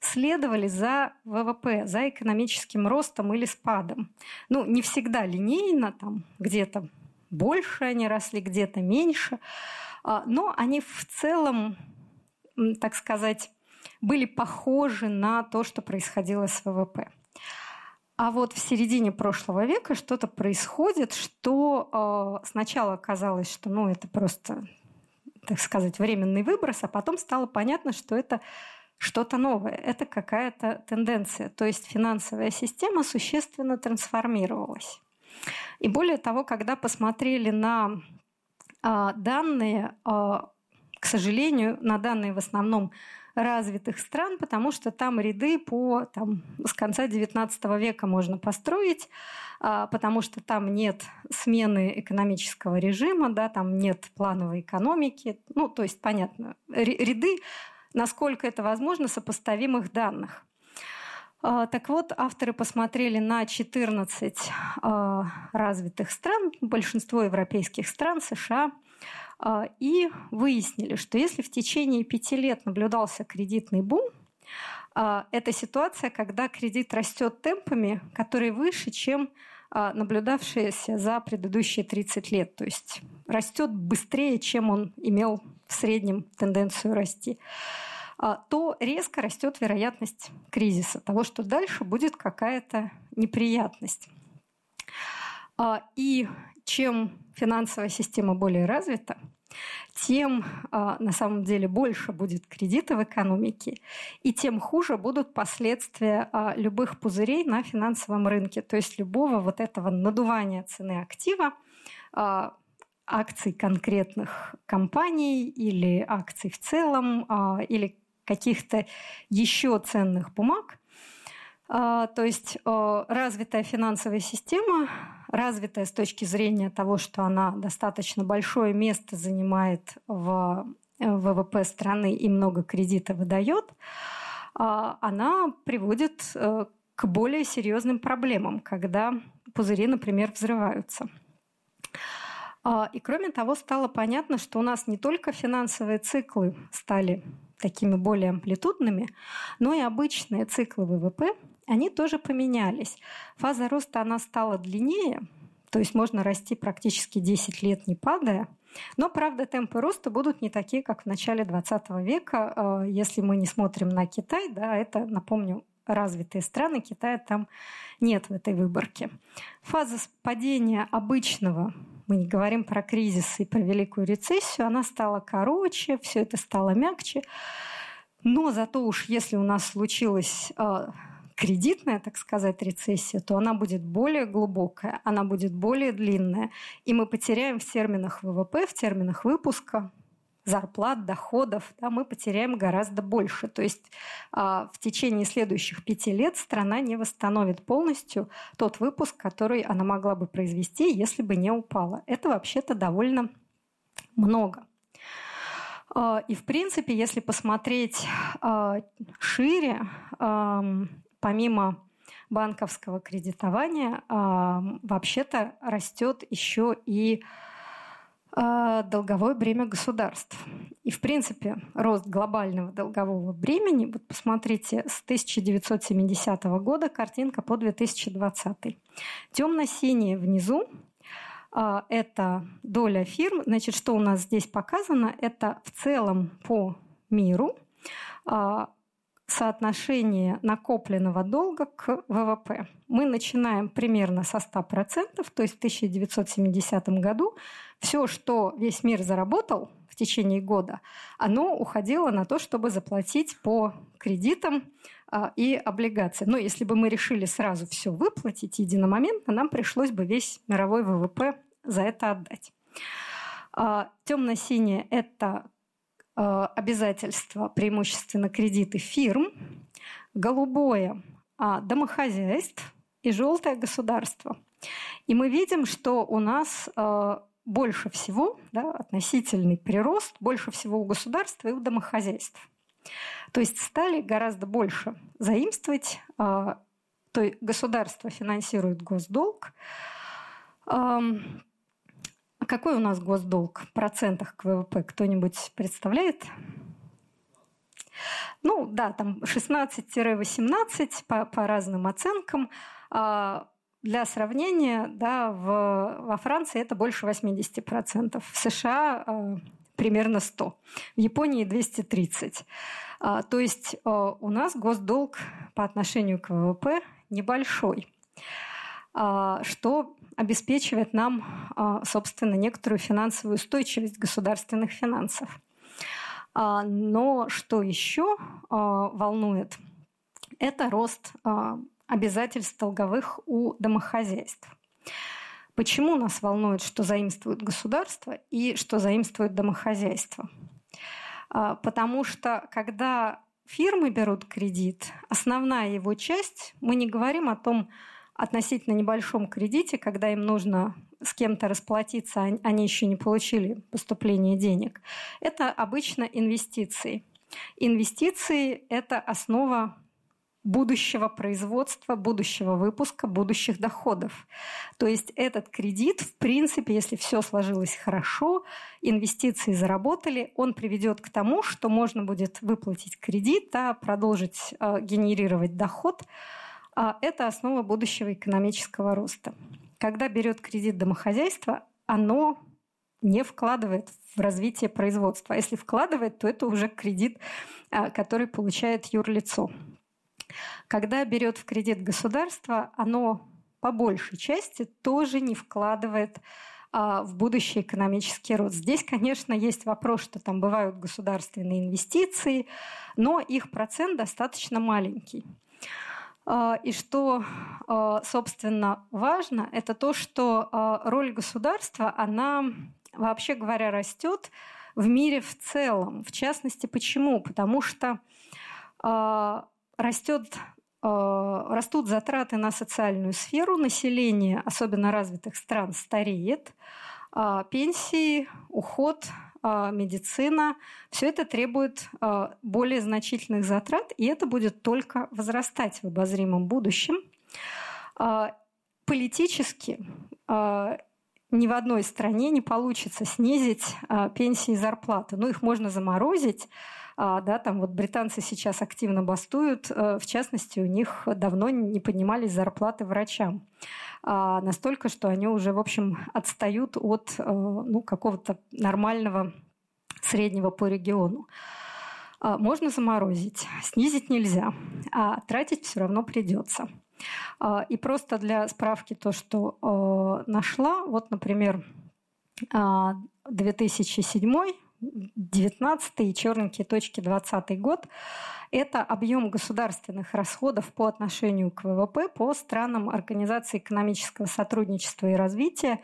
следовали за ВВП, за экономическим ростом или спадом. Ну, не всегда линейно, там где-то больше они росли, где-то меньше, а, но они в целом, так сказать, были похожи на то, что происходило с ВВП. А вот в середине прошлого века что-то происходит, что э, сначала казалось, что ну, это просто, так сказать, временный выброс, а потом стало понятно, что это что-то новое, это какая-то тенденция. То есть финансовая система существенно трансформировалась. И более того, когда посмотрели на э, данные, э, к сожалению, на данные в основном развитых стран, потому что там ряды по там, с конца XIX века можно построить, а, потому что там нет смены экономического режима, да, там нет плановой экономики. Ну, то есть, понятно, ряды, насколько это возможно, сопоставимых данных. А, так вот, авторы посмотрели на 14 а, развитых стран, большинство европейских стран, США – и выяснили, что если в течение пяти лет наблюдался кредитный бум, а, это ситуация, когда кредит растет темпами, которые выше, чем а, наблюдавшиеся за предыдущие 30 лет. То есть растет быстрее, чем он имел в среднем тенденцию расти то резко растет вероятность кризиса, того, что дальше будет какая-то неприятность. И чем финансовая система более развита, тем а, на самом деле больше будет кредита в экономике, и тем хуже будут последствия а, любых пузырей на финансовом рынке, то есть любого вот этого надувания цены актива, а, акций конкретных компаний или акций в целом, или каких-то еще ценных бумаг – то есть развитая финансовая система, развитая с точки зрения того, что она достаточно большое место занимает в э, ВВП страны и много кредита выдает, а, она приводит э, к более серьезным проблемам, когда пузыри, например, взрываются. А, и кроме того, стало понятно, что у нас не только финансовые циклы стали такими более амплитудными, но и обычные циклы ВВП они тоже поменялись. Фаза роста она стала длиннее, то есть можно расти практически 10 лет не падая. Но, правда, темпы роста будут не такие, как в начале 20 века. Э, если мы не смотрим на Китай, да, это, напомню, развитые страны, Китая там нет в этой выборке. Фаза падения обычного, мы не говорим про кризис и про великую рецессию, она стала короче, все это стало мягче. Но зато уж если у нас случилась э, кредитная, так сказать, рецессия, то она будет более глубокая, она будет более длинная, и мы потеряем в терминах ВВП, в терминах выпуска зарплат, доходов, да, мы потеряем гораздо больше. То есть а, в течение следующих пяти лет страна не восстановит полностью тот выпуск, который она могла бы произвести, если бы не упала. Это вообще-то довольно много. А, и, в принципе, если посмотреть а, шире, помимо банковского кредитования, вообще-то растет еще и а, долговое бремя государств. И, в принципе, рост глобального долгового бремени, вот посмотрите, с 1970 года картинка по 2020. Темно-синее внизу а, это доля фирм. Значит, что у нас здесь показано? Это в целом по миру а, соотношение накопленного долга к ВВП. Мы начинаем примерно со 100%, то есть в 1970 году все, что весь мир заработал в течение года, оно уходило на то, чтобы заплатить по кредитам а, и облигациям. Но если бы мы решили сразу все выплатить единомоментно, нам пришлось бы весь мировой ВВП за это отдать. А, Темно-синее – это обязательства, преимущественно кредиты фирм, голубое – домохозяйств и желтое – государство. И мы видим, что у нас больше всего, да, относительный прирост, больше всего у государства и у домохозяйств. То есть стали гораздо больше заимствовать, а, то есть государство финансирует госдолг. А какой у нас госдолг в процентах к ВВП? Кто-нибудь представляет? Ну да, там 16-18 по, по разным оценкам. А, для сравнения, да, в, во Франции это больше 80%, в США э, примерно 100, в Японии 230. А, то есть у нас госдолг по отношению к ВВП небольшой, а, что обеспечивает нам, а, собственно, некоторую финансовую устойчивость государственных финансов. А, но что еще а, волнует, это рост обязательств долговых у домохозяйств. Почему нас волнует, что заимствует государство и что заимствует домохозяйство? Потому что когда фирмы берут кредит, основная его часть, мы не говорим о том относительно небольшом кредите, когда им нужно с кем-то расплатиться, а они еще не получили поступление денег. Это обычно инвестиции. Инвестиции – это основа будущего производства, будущего выпуска, будущих доходов. То есть этот кредит, в принципе, если все сложилось хорошо, инвестиции заработали, он приведет к тому, что можно будет выплатить кредит, а продолжить э, генерировать доход. А это основа будущего экономического роста. Когда берет кредит домохозяйство, оно не вкладывает в развитие производства. А если вкладывает, то это уже кредит, э, который получает юрлицо. Когда берет в кредит государство, оно по большей части тоже не вкладывает а, в будущий экономический рост. Здесь, конечно, есть вопрос, что там бывают государственные инвестиции, но их процент достаточно маленький. А, и что, а, собственно, важно, это то, что роль государства, она, вообще говоря, растет в мире в целом. В частности, почему? Потому что растет растут затраты на социальную сферу, население особенно развитых стран стареет, а пенсии, уход, а, медицина, все это требует а, более значительных затрат, и это будет только возрастать в обозримом будущем. Политически ни в одной стране не получится снизить пенсии и зарплаты. Ну, их можно заморозить, а, да, там вот британцы сейчас активно бастуют, э, в частности, у них давно не поднимались зарплаты врачам. А, настолько, что они уже, в общем, отстают от э, ну, какого-то нормального среднего по региону. А, можно заморозить, снизить нельзя, а тратить все равно придется. А, и просто для справки то, что э, нашла, вот, например, 2007 19 и черненькие точки 20 год – это объем государственных расходов по отношению к ВВП по странам Организации экономического сотрудничества и развития.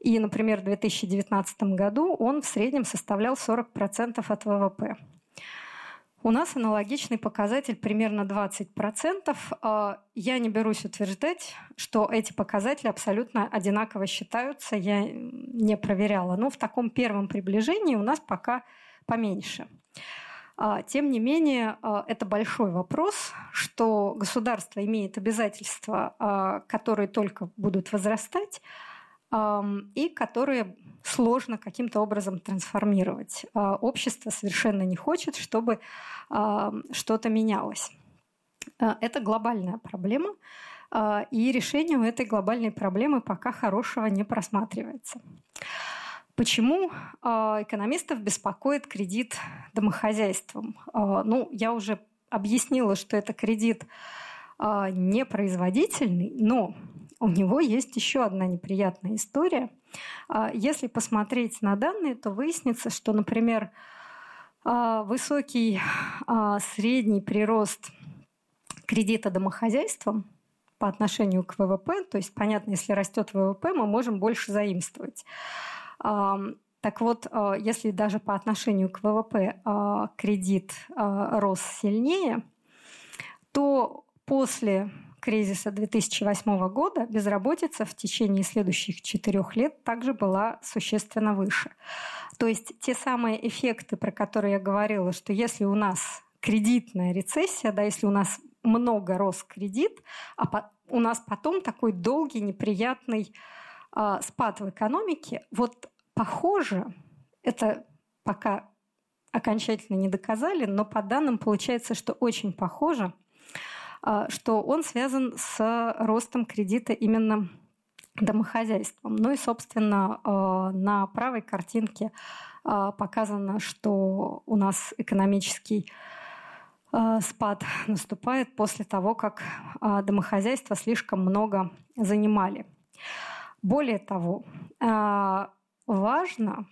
И, например, в 2019 году он в среднем составлял 40% от ВВП. У нас аналогичный показатель примерно 20%. А, я не берусь утверждать, что эти показатели абсолютно одинаково считаются. Я не проверяла. Но в таком первом приближении у нас пока поменьше. А, тем не менее, а, это большой вопрос, что государство имеет обязательства, которые только будут возрастать, и которые сложно каким-то образом трансформировать. Общество совершенно не хочет, чтобы что-то менялось. А, это глобальная проблема, а, и решение у этой глобальной проблемы пока хорошего не просматривается. Почему а, экономистов беспокоит кредит домохозяйствам? Ну, я уже объяснила, что это кредит непроизводительный, но у него есть еще одна неприятная история. Если посмотреть на данные, то выяснится, что, например, а, высокий а, средний прирост кредита домохозяйствам по отношению к ВВП, то есть, понятно, если растет ВВП, мы можем больше заимствовать. Так вот, а, если даже по отношению к ВВП кредит рос сильнее, то после кризиса 2008 года безработица в течение следующих четырех лет также была существенно выше. То есть те самые эффекты, про которые я говорила, что если у нас кредитная рецессия, да, если у нас много рос кредит, а у нас потом такой долгий неприятный э, спад в экономике, вот похоже, это пока окончательно не доказали, но по данным получается, что очень похоже, что он связан с ростом кредита именно домохозяйством. Ну и, собственно, э, на правой картинке э, показано, что у нас экономический спад наступает после того, как домохозяйства слишком много занимали. Более того, важно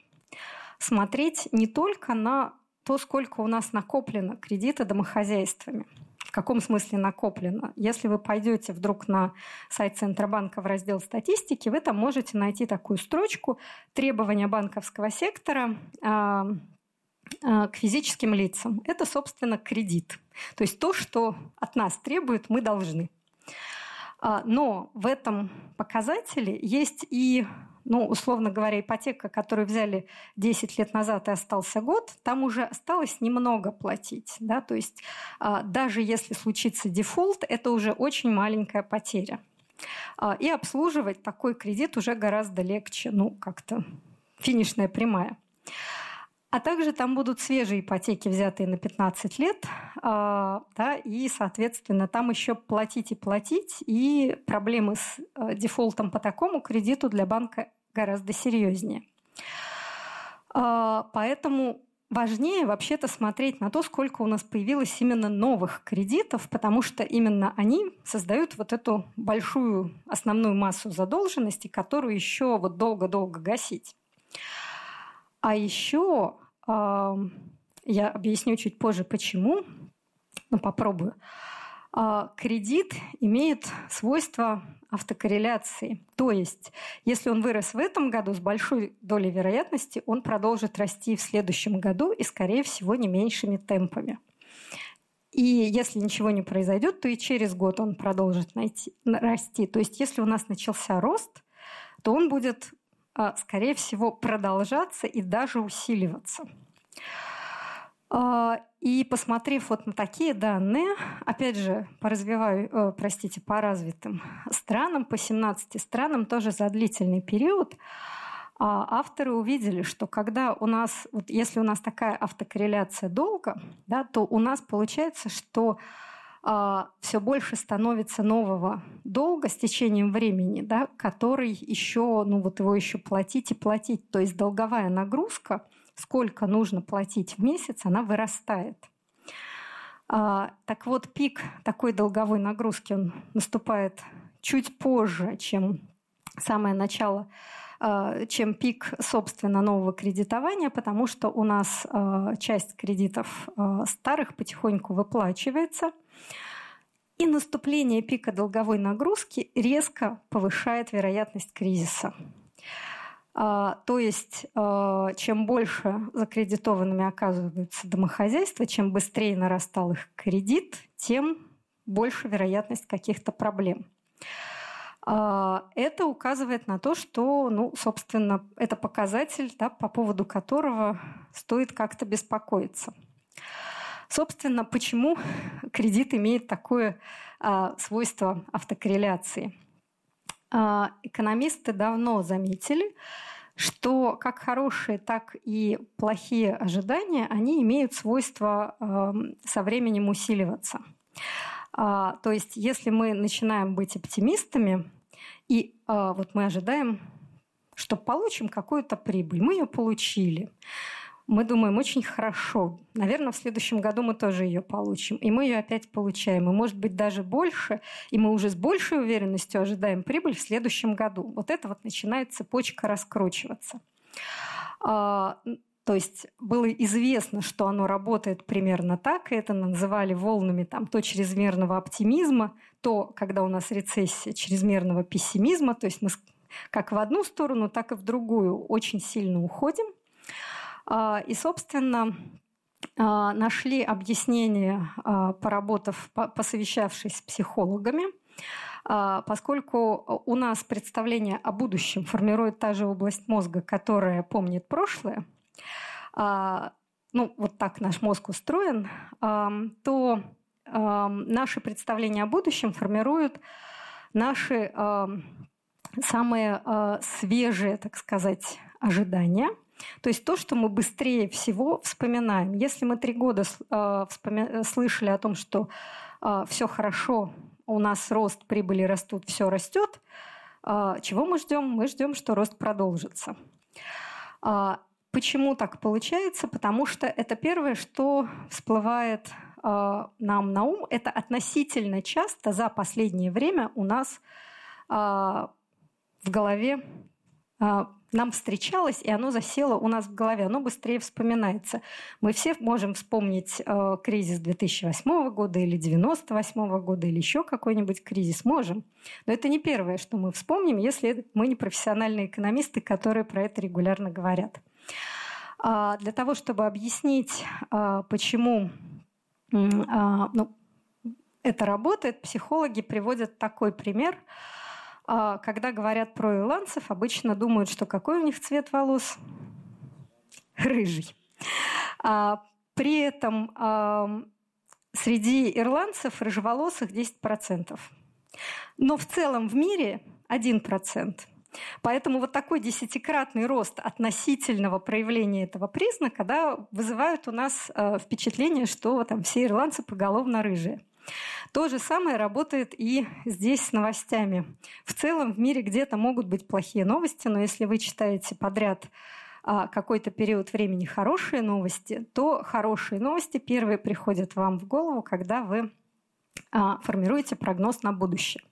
смотреть не только на то, сколько у нас накоплено кредита домохозяйствами – в каком смысле накоплено? Если вы пойдете вдруг на сайт Центробанка в раздел статистики, вы там можете найти такую строчку «Требования банковского сектора а, а, к физическим лицам». Это, собственно, кредит. То есть то, что от нас требуют, мы должны. А, но в этом показателе есть и ну, условно говоря, ипотека, которую взяли 10 лет назад и остался год, там уже осталось немного платить. Да? То есть а, даже если случится дефолт, это уже очень маленькая потеря. А, и обслуживать такой кредит уже гораздо легче, ну, как-то финишная прямая. А также там будут свежие ипотеки, взятые на 15 лет, да, и, соответственно, там еще платить и платить, и проблемы с э, дефолтом по такому кредиту для банка гораздо серьезнее. А, поэтому важнее вообще-то смотреть на то, сколько у нас появилось именно новых кредитов, потому что именно они создают вот эту большую основную массу задолженности, которую еще вот долго-долго гасить. А еще я объясню чуть позже, почему, но попробую. А, кредит имеет свойство автокорреляции. То есть, если он вырос в этом году, с большой долей вероятности он продолжит расти в следующем году и, скорее всего, не меньшими темпами. И если ничего не произойдет, то и через год он продолжит найти, расти. То есть, если у нас начался рост, то он будет, скорее всего, продолжаться и даже усиливаться. А, и посмотрев вот на такие данные, опять же, по развиваю, э, простите, по развитым странам, по 17 странам, тоже за длительный период, а, авторы увидели, что когда у нас, вот если у нас такая автокорреляция долго, да, то у нас получается, что а, все больше становится нового долга с течением времени, да, который еще, ну вот его еще платить и платить. То есть долговая нагрузка – сколько нужно платить в месяц, она вырастает. А, так вот, пик такой долговой нагрузки он наступает чуть позже, чем самое начало а, чем пик, собственно, нового кредитования, потому что у нас а, часть кредитов а, старых потихоньку выплачивается, и наступление пика долговой нагрузки резко повышает вероятность кризиса. То есть, чем больше закредитованными оказываются домохозяйства, чем быстрее нарастал их кредит, тем больше вероятность каких-то проблем. А, это указывает на то, что, ну, собственно, это показатель, да, по поводу которого стоит как-то беспокоиться. Собственно, почему *laughs* кредит имеет такое а, свойство автокорреляции? А, экономисты давно заметили, что как хорошие, так и плохие ожидания, они имеют свойство э, со временем усиливаться. А, то есть, если мы начинаем быть оптимистами, и а, вот мы ожидаем, что получим какую-то прибыль, мы ее получили. Мы думаем, очень хорошо. Наверное, в следующем году мы тоже ее получим. И мы ее опять получаем. И может быть даже больше. И мы уже с большей уверенностью ожидаем прибыль в следующем году. Вот это вот начинает цепочка раскручиваться. А, то есть было известно, что оно работает примерно так, и это называли волнами там, то чрезмерного оптимизма, то, когда у нас рецессия, чрезмерного пессимизма, то есть мы как в одну сторону, так и в другую очень сильно уходим. А, и, собственно, а, нашли объяснение, а, поработав, посовещавшись с психологами, поскольку у нас представление о будущем формирует та же область мозга, которая помнит прошлое, ну, вот так наш мозг устроен, то наши представления о будущем формируют наши самые свежие, так сказать, ожидания. То есть то, что мы быстрее всего вспоминаем. Если мы три года а, слышали о том, что все хорошо, у нас рост прибыли растут, все растет, чего мы ждем? Мы ждем, что рост продолжится. Почему так получается? Потому что это первое, что всплывает э, нам на ум. Это относительно часто за последнее время у нас э, в голове э, нам встречалось, и оно засело у нас в голове, оно быстрее вспоминается. Мы все можем вспомнить э, кризис 2008 года или 98 года или еще какой-нибудь кризис, можем. Но это не первое, что мы вспомним, если мы не профессиональные экономисты, которые про это регулярно говорят. А, для того, чтобы объяснить, а, почему а, ну, это работает, психологи приводят такой пример. Когда говорят про ирландцев, обычно думают, что какой у них цвет волос? Рыжий. При этом среди ирландцев рыжеволосых 10%. Но в целом в мире 1%. Поэтому вот такой десятикратный рост относительного проявления этого признака да, вызывает у нас э, впечатление, что там все ирландцы поголовно рыжие. То же самое работает и здесь с новостями. В целом в мире где-то могут быть плохие новости, но если вы читаете подряд а, какой-то период времени хорошие новости, то хорошие новости первые приходят вам в голову, когда вы а, формируете прогноз на будущее.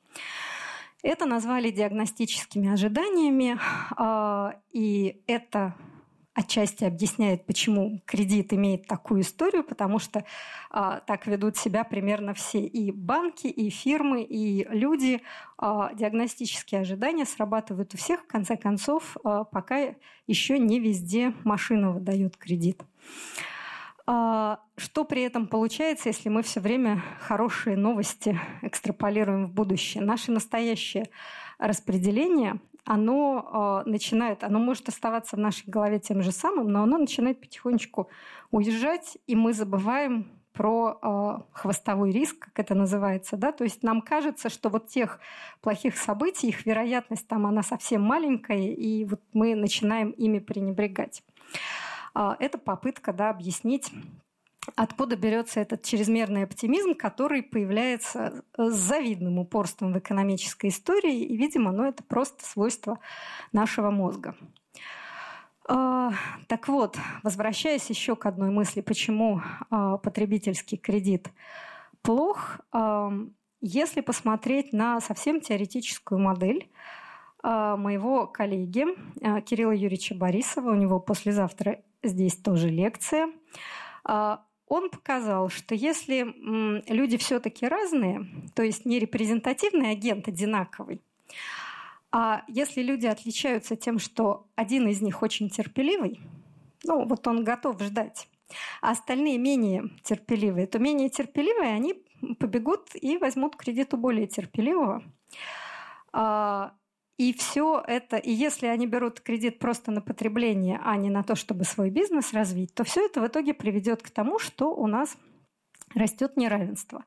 Это назвали диагностическими ожиданиями, а, и это отчасти объясняет, почему кредит имеет такую историю, потому что а, так ведут себя примерно все и банки, и фирмы, и люди. А, диагностические ожидания срабатывают у всех, в конце концов, а, пока еще не везде машина выдает кредит. А, что при этом получается, если мы все время хорошие новости экстраполируем в будущее? Наше настоящее распределение, оно а, начинает, оно может оставаться в нашей голове тем же самым, но оно начинает потихонечку уезжать, и мы забываем про э, хвостовой риск, как это называется, да, то есть нам кажется, что вот тех плохих событий, их вероятность там, она совсем маленькая, и вот мы начинаем ими пренебрегать. А, это попытка да, объяснить Откуда берется этот чрезмерный оптимизм, который появляется с завидным упорством в экономической истории, и, видимо, ну, это просто свойство нашего мозга. А, Так вот, возвращаясь еще к одной мысли, почему потребительский кредит плох, если посмотреть на совсем теоретическую модель, моего коллеги Кирилла Юрьевича Борисова, у него послезавтра здесь тоже лекция, он показал, что если люди все-таки разные, то есть не репрезентативный агент одинаковый, а если люди отличаются тем, что один из них очень терпеливый, ну вот он готов ждать, а остальные менее терпеливые, то менее терпеливые они побегут и возьмут кредит у более терпеливого. И все это, и если они берут кредит просто на потребление, а не на то, чтобы свой бизнес развить, то все это в итоге приведет к тому, что у нас растет неравенство.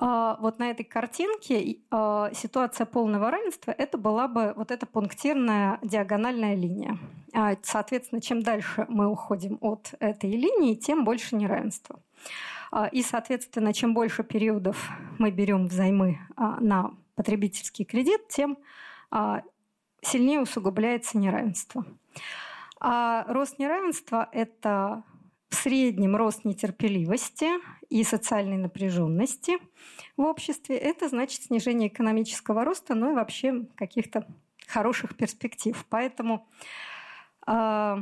А, вот на этой картинке а, ситуация полного равенства это была бы вот эта пунктирная диагональная линия. А, соответственно, чем дальше мы уходим от этой линии, тем больше неравенства. И, соответственно, чем больше периодов мы берем взаймы на потребительский кредит, тем сильнее усугубляется неравенство. А рост неравенства – это в среднем рост нетерпеливости и социальной напряженности в обществе. Это значит снижение экономического роста, ну и вообще каких-то хороших перспектив. Поэтому э,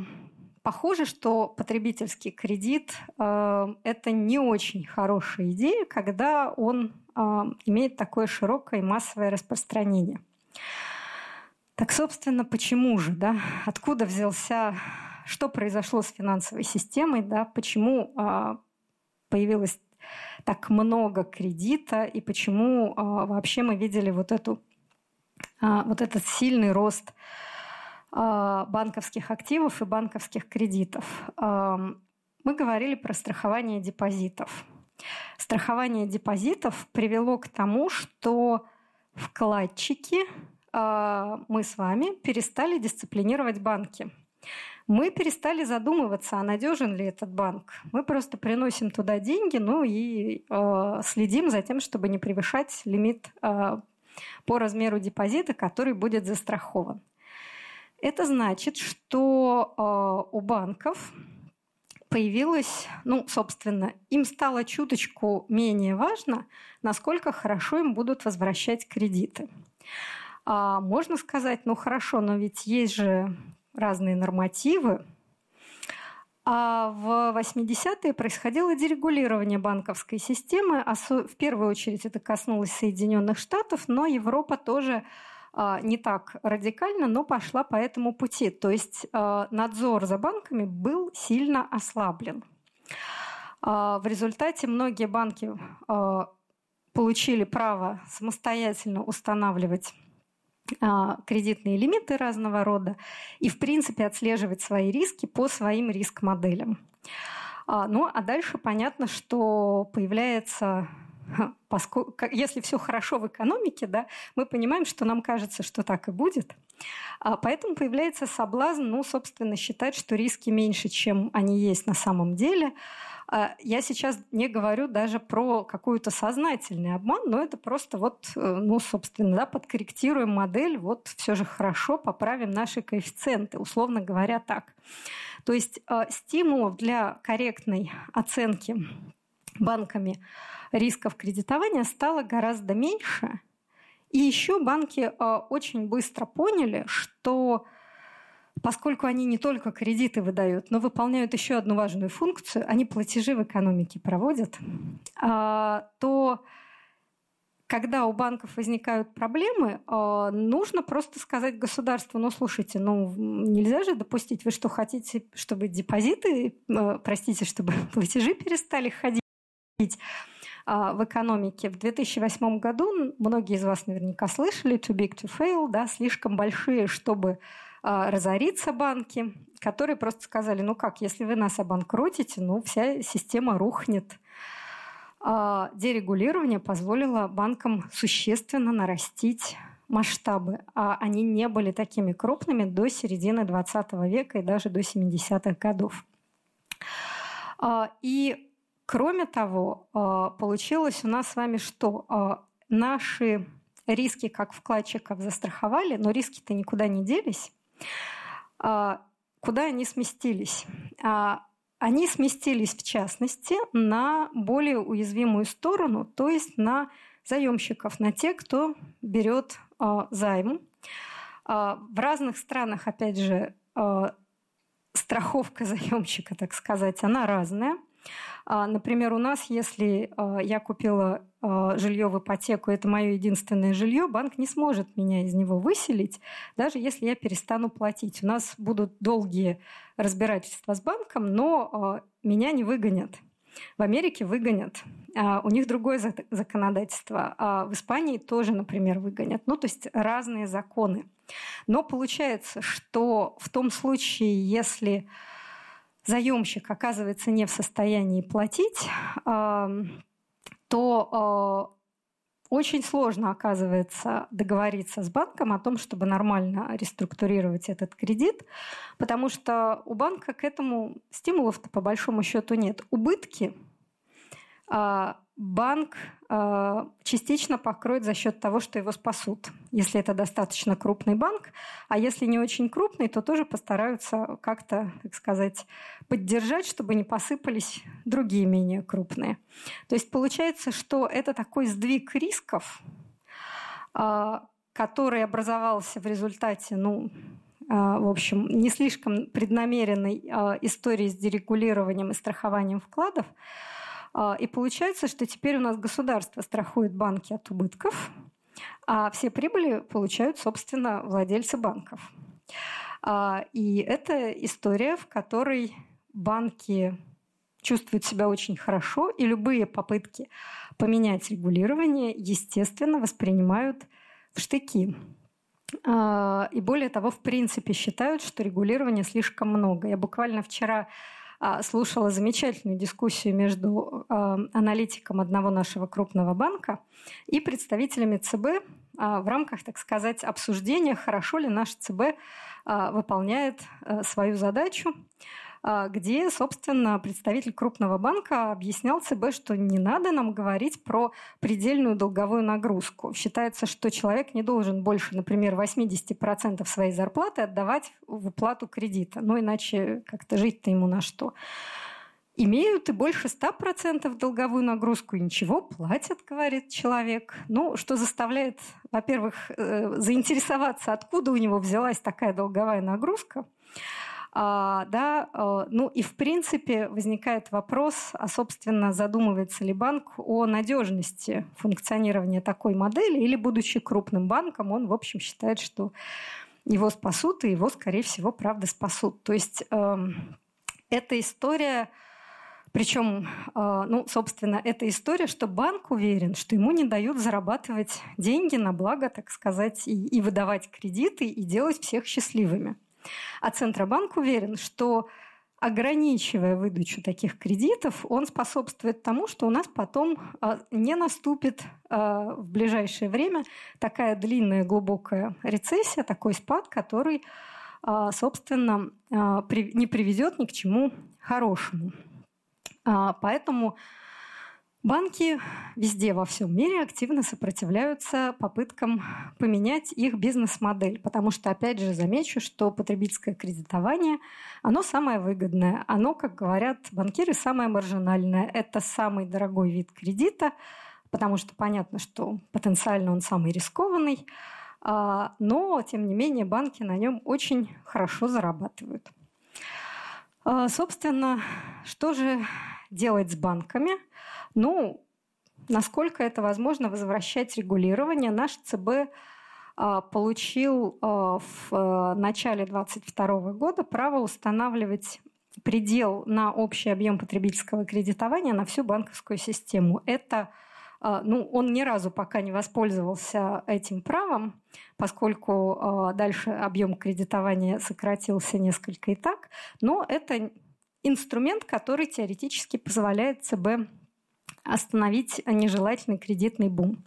похоже, что потребительский кредит э, это не очень хорошая идея, когда он э, имеет такое широкое и массовое распространение. Так, собственно, почему же, да? Откуда взялся, что произошло с финансовой системой, да? Почему а, появилось так много кредита и почему а, вообще мы видели вот эту а, вот этот сильный рост а, банковских активов и банковских кредитов. А, мы говорили про страхование депозитов. Страхование депозитов привело к тому, что вкладчики мы с вами перестали дисциплинировать банки. Мы перестали задумываться, а надежен ли этот банк. Мы просто приносим туда деньги, ну и э, следим за тем, чтобы не превышать лимит э, по размеру депозита, который будет застрахован. Это значит, что э, у банков появилось, ну, собственно, им стало чуточку менее важно, насколько хорошо им будут возвращать кредиты. А можно сказать, ну хорошо, но ведь есть же разные нормативы. А в 80-е происходило дерегулирование банковской системы. В первую очередь это коснулось Соединенных Штатов, но Европа тоже а, не так радикально, но пошла по этому пути. То есть а, надзор за банками был сильно ослаблен. А, в результате многие банки получили право самостоятельно устанавливать кредитные лимиты разного рода и, в принципе, отслеживать свои риски по своим риск-моделям. А, ну, а дальше понятно, что появляется поскольку, если все хорошо в экономике, да, мы понимаем, что нам кажется, что так и будет. А поэтому появляется соблазн, ну, собственно, считать, что риски меньше, чем они есть на самом деле. А, я сейчас не говорю даже про какую-то сознательный обман, но это просто вот, э, ну, собственно, да, подкорректируем модель, вот все же хорошо, поправим наши коэффициенты, условно говоря, так. То есть э, стимулов для корректной оценки банками рисков кредитования стало гораздо меньше. И еще банки э, очень быстро поняли, что поскольку они не только кредиты выдают, но выполняют еще одну важную функцию, они платежи в экономике проводят, а, то когда у банков возникают проблемы, а, нужно просто сказать государству, ну, слушайте, ну, нельзя же допустить, вы что, хотите, чтобы депозиты, э, простите, чтобы *laughs* платежи перестали ходить а, в экономике. В 2008 году, многие из вас наверняка слышали, too big to fail, да, слишком большие, чтобы а, разориться банки, которые просто сказали, ну как, если вы нас обанкротите, ну вся система рухнет. А, дерегулирование позволило банкам существенно нарастить масштабы, а они не были такими крупными до середины 20 века и даже до 70-х годов. А, и кроме того, получилось у нас с вами что? Наши риски как вкладчиков застраховали, но риски-то никуда не делись. А, куда они сместились? А, они сместились, в частности, на более уязвимую сторону, то есть на заемщиков, на тех, кто берет э, займ. В разных странах, опять же, страховка заемщика, так сказать, она разная. Например, у нас, если я купила жилье в ипотеку, это мое единственное жилье, банк не сможет меня из него выселить, даже если я перестану платить. У нас будут долгие разбирательства с банком, но меня не выгонят. В Америке выгонят. А, у них другое законодательство. А в Испании тоже, например, выгонят. Ну, то есть разные законы. Но получается, что в том случае, если заемщик оказывается не в состоянии платить, то очень сложно, оказывается, договориться с банком о том, чтобы нормально реструктурировать этот кредит, потому что у банка к этому стимулов-то по большому счету нет. Убытки а, банк а, частично покроет за счет того, что его спасут, если это достаточно крупный банк. А если не очень крупный, то тоже постараются как-то, так сказать, поддержать, чтобы не посыпались другие менее крупные. То есть получается, что это такой сдвиг рисков, а, который образовался в результате, ну, в общем, не слишком преднамеренной истории с дерегулированием и страхованием вкладов, и получается, что теперь у нас государство страхует банки от убытков, а все прибыли получают, собственно, владельцы банков. А, и это история, в которой банки чувствуют себя очень хорошо, и любые попытки поменять регулирование, естественно, воспринимают в штыки. А, и более того, в принципе, считают, что регулирования слишком много. Я буквально вчера а, слушала замечательную дискуссию между а, аналитиком одного нашего крупного банка и представителями ЦБ а, в рамках, так сказать, обсуждения, хорошо ли наш ЦБ выполняет свою задачу. а, где, собственно, представитель крупного банка объяснял ЦБ, что не надо нам говорить про предельную долговую нагрузку. Считается, что человек не должен больше, например, 80% своей зарплаты отдавать в уплату кредита. Ну, иначе как-то жить-то ему на что имеют и больше 100% долговую нагрузку, и ничего, платят, говорит человек. Ну, что заставляет, во-первых, э, заинтересоваться, откуда у него взялась такая долговая нагрузка. А, да, а, ну и в принципе возникает вопрос, а собственно задумывается ли банк о надежности функционирования такой модели или будучи крупным банком, он в общем считает, что его спасут и его, скорее всего, правда спасут. То есть э, эта история причем, а, ну, собственно, эта история, что банк уверен, что ему не дают зарабатывать деньги на благо, так сказать, и, и выдавать кредиты, и делать всех счастливыми. А Центробанк уверен, что ограничивая выдачу таких кредитов, он способствует тому, что у нас потом а, не наступит а, в ближайшее время такая длинная глубокая рецессия, такой спад, который, а, собственно, не приведет ни к чему хорошему. Поэтому Банки везде во всем мире активно сопротивляются попыткам поменять их бизнес-модель, потому что, опять же, замечу, что потребительское кредитование, оно самое выгодное, оно, как говорят банкиры, самое маржинальное. Это самый дорогой вид кредита, потому что понятно, что потенциально он самый рискованный, а, но, тем не менее, банки на нем очень хорошо зарабатывают. А, собственно, что же делать с банками – ну, насколько это возможно возвращать регулирование, наш ЦБ а, получил а, в начале 2022 года право устанавливать предел на общий объем потребительского кредитования на всю банковскую систему. Это ну, он ни разу пока не воспользовался этим правом, поскольку дальше объем кредитования сократился несколько и так, но это инструмент, который теоретически позволяет ЦБ остановить нежелательный кредитный бум.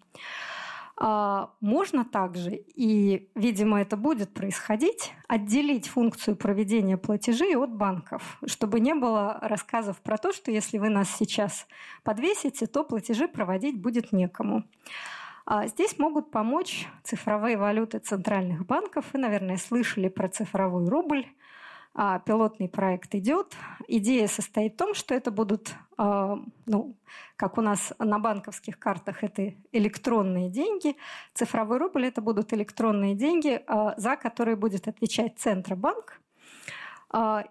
А, можно также, и, видимо, это будет происходить, отделить функцию проведения платежей от банков, чтобы не было рассказов про то, что если вы нас сейчас подвесите, то платежи проводить будет некому. А здесь могут помочь цифровые валюты центральных банков. Вы, наверное, слышали про цифровой рубль. А, пилотный проект идет. Идея состоит в том, что это будут, а, ну, как у нас на банковских картах, это электронные деньги. Цифровой рубль – это будут электронные деньги, а, за которые будет отвечать Центробанк.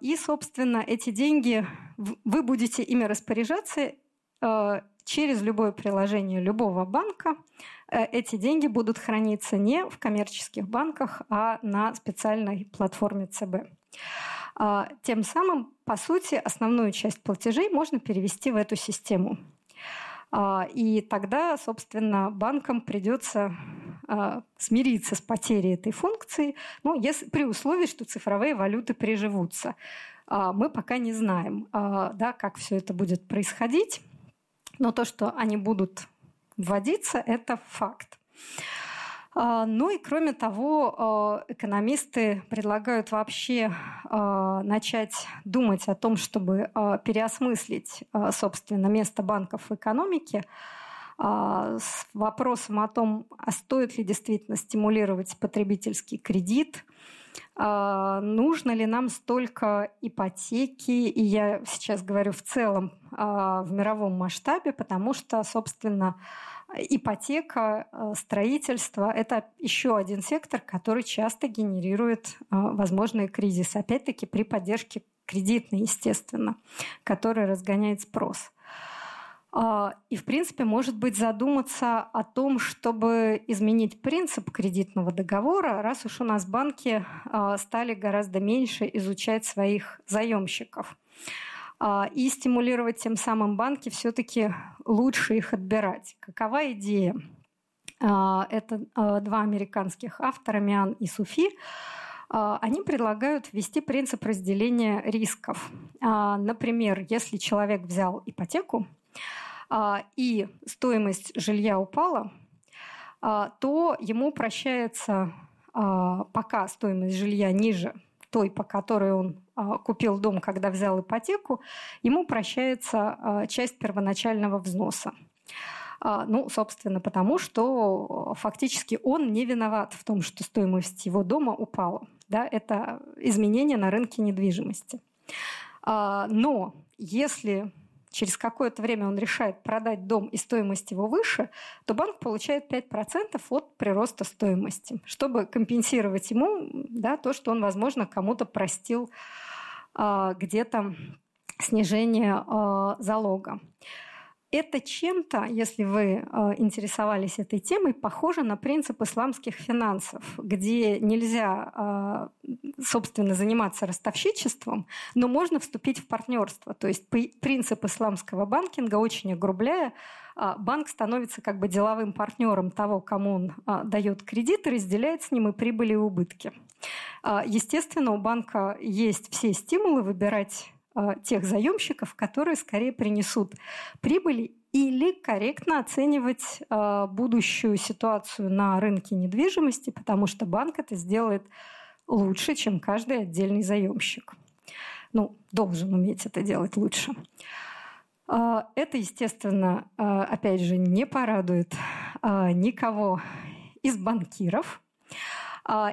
И, собственно, эти деньги, вы будете ими распоряжаться через любое приложение любого банка. Э, эти деньги будут храниться не в коммерческих банках, а на специальной платформе ЦБ. А, тем самым, по сути, основную часть платежей можно перевести в эту систему. А, и тогда, собственно, банкам придется а, смириться с потерей этой функции, ну, если, при условии, что цифровые валюты приживутся. Мы пока не знаем, да, как все это будет происходить, но то, что они будут вводиться, это факт. А, ну и кроме того, а, экономисты предлагают вообще а, начать думать о том, чтобы переосмыслить, собственно, место банков в экономике, с вопросом о том, а стоит ли действительно стимулировать потребительский кредит, нужно ли нам столько ипотеки, и я сейчас говорю в целом в мировом масштабе, потому что, собственно, ипотека, э, строительство – это еще один сектор, который часто генерирует э, возможные кризисы. Опять-таки при поддержке кредитной, естественно, которая разгоняет спрос. А, и, в принципе, может быть, задуматься о том, чтобы изменить принцип кредитного договора, раз уж у нас банки э, стали гораздо меньше изучать своих заемщиков. А, и стимулировать тем самым банки все-таки лучше их отбирать. Какова идея? А, это а, два американских автора, Миан и Суфи. Они предлагают ввести принцип разделения рисков. Например, если человек взял ипотеку, и стоимость жилья упала, то ему прощается, пока стоимость жилья ниже той, по которой он а, купил дом, когда взял ипотеку, ему прощается а, часть первоначального взноса. А, ну, собственно, потому что фактически он не виноват в том, что стоимость его дома упала. Да, это изменение на рынке недвижимости. Но если через какое-то время он решает продать дом и стоимость его выше, то банк получает 5% от прироста стоимости, чтобы компенсировать ему да, то, что он, возможно, кому-то простил э, где-то снижение э, залога. Это чем-то, если вы э, интересовались этой темой, похоже на принцип исламских финансов, где нельзя, э, собственно, заниматься ростовщичеством, но можно вступить в партнерство. То есть принцип исламского банкинга, очень огрубляя, э, банк становится как бы деловым партнером того, кому он дает кредит и разделяет с ним и прибыли и убытки. Естественно, у банка есть все стимулы выбирать тех заемщиков, которые скорее принесут прибыли или корректно оценивать э, будущую ситуацию на рынке недвижимости, потому что банк это сделает лучше, чем каждый отдельный заемщик. Ну, должен уметь это делать лучше. Э, это, естественно, опять же, не порадует никого из банкиров.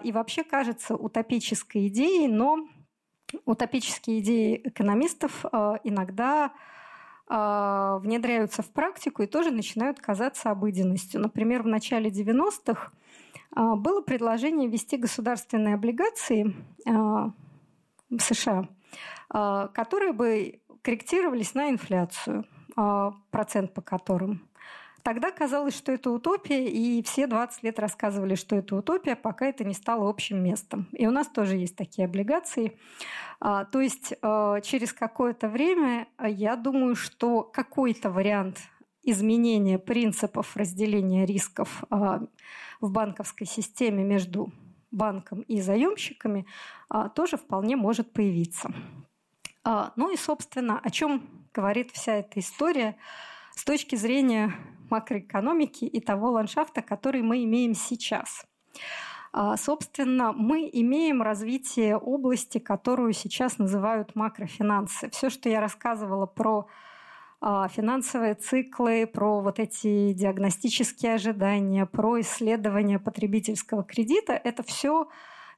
И вообще кажется утопической идеей, но утопические идеи экономистов э, иногда э, внедряются в практику и тоже начинают казаться обыденностью. Например, в начале 90-х э, было предложение ввести государственные облигации в США, которые бы корректировались на инфляцию, процент по которым Тогда казалось, что это утопия, и все 20 лет рассказывали, что это утопия, пока это не стало общим местом. И у нас тоже есть такие облигации. А, то есть а, через какое-то время а, я думаю, что какой-то вариант изменения принципов разделения рисков в банковской системе между банком и заемщиками тоже вполне может появиться. Ну и, собственно, о чем говорит вся эта история с точки зрения макроэкономики и того ландшафта, который мы имеем сейчас. А, собственно, мы имеем развитие области, которую сейчас называют макрофинансы. Все, что я рассказывала про а, финансовые циклы, про вот эти диагностические ожидания, про исследование потребительского кредита, это все